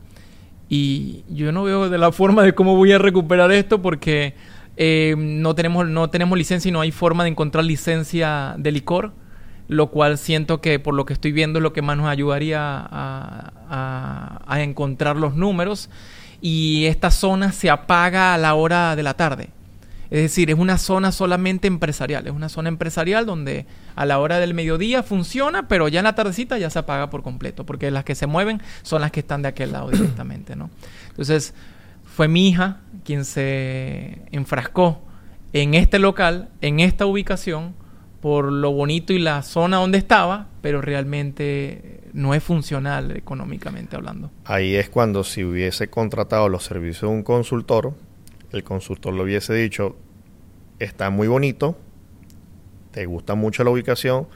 y yo no veo de la forma de cómo voy a recuperar esto porque eh, no, tenemos, no tenemos licencia y no hay forma de encontrar licencia de licor, lo cual siento que por lo que estoy viendo es lo que más nos ayudaría a, a encontrar los números. Y esta zona se apaga a la hora de la tarde. Es decir, es una zona solamente empresarial, es una zona empresarial donde a la hora del mediodía funciona, pero ya en la tardecita ya se apaga por completo, porque las que se mueven son las que están de aquel lado directamente, ¿no? Entonces, fue mi hija quien se enfrascó en este local, en esta ubicación, por lo bonito y la zona donde estaba, pero realmente no es funcional económicamente hablando. Ahí es cuando si hubiese contratado los servicios de un consultor, el consultor le hubiese dicho, está muy bonito, te gusta mucho la ubicación,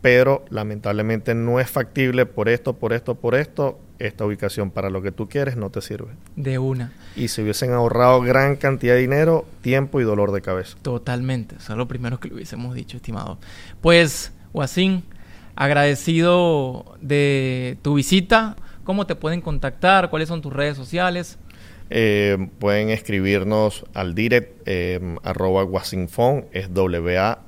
pero lamentablemente no es factible por esto, por esto, por esto, esta ubicación para lo que tú quieres no te sirve. De una. Y se hubiesen ahorrado gran cantidad de dinero, tiempo y dolor de cabeza. Totalmente, eso es lo primero que le hubiésemos dicho, estimado. Pues, Guasín, agradecido de tu visita. ¿Cómo te pueden contactar? ¿Cuáles son tus redes sociales? Eh, pueden escribirnos al direct eh, arroba guasinfon, es W-A-X-I-N-F-O-N-G,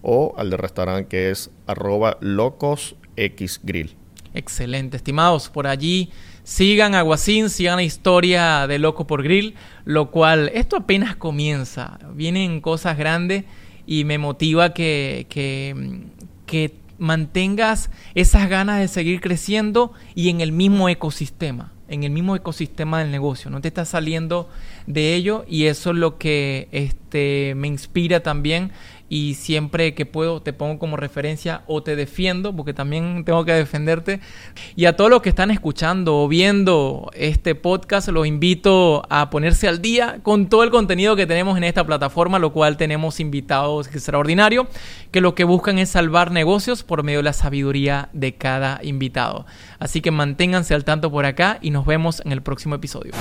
o al de restaurante que es arroba locos X Grill. Excelente, estimados. Por allí sigan a sigan la historia de Loco por Grill, lo cual esto apenas comienza. Vienen cosas grandes y me motiva que, que mantengas esas ganas de seguir creciendo y en el mismo ecosistema en el mismo ecosistema del negocio, no te estás saliendo de ello y eso es lo que este, me inspira también y siempre que puedo te pongo como referencia o te defiendo, porque también tengo que defenderte. Y a todos los que están escuchando o viendo este podcast, los invito a ponerse al día con todo el contenido que tenemos en esta plataforma, lo cual tenemos invitados extraordinarios que lo que buscan es salvar negocios por medio de la sabiduría de cada invitado. Así que manténganse al tanto por acá y nos vemos en el próximo episodio.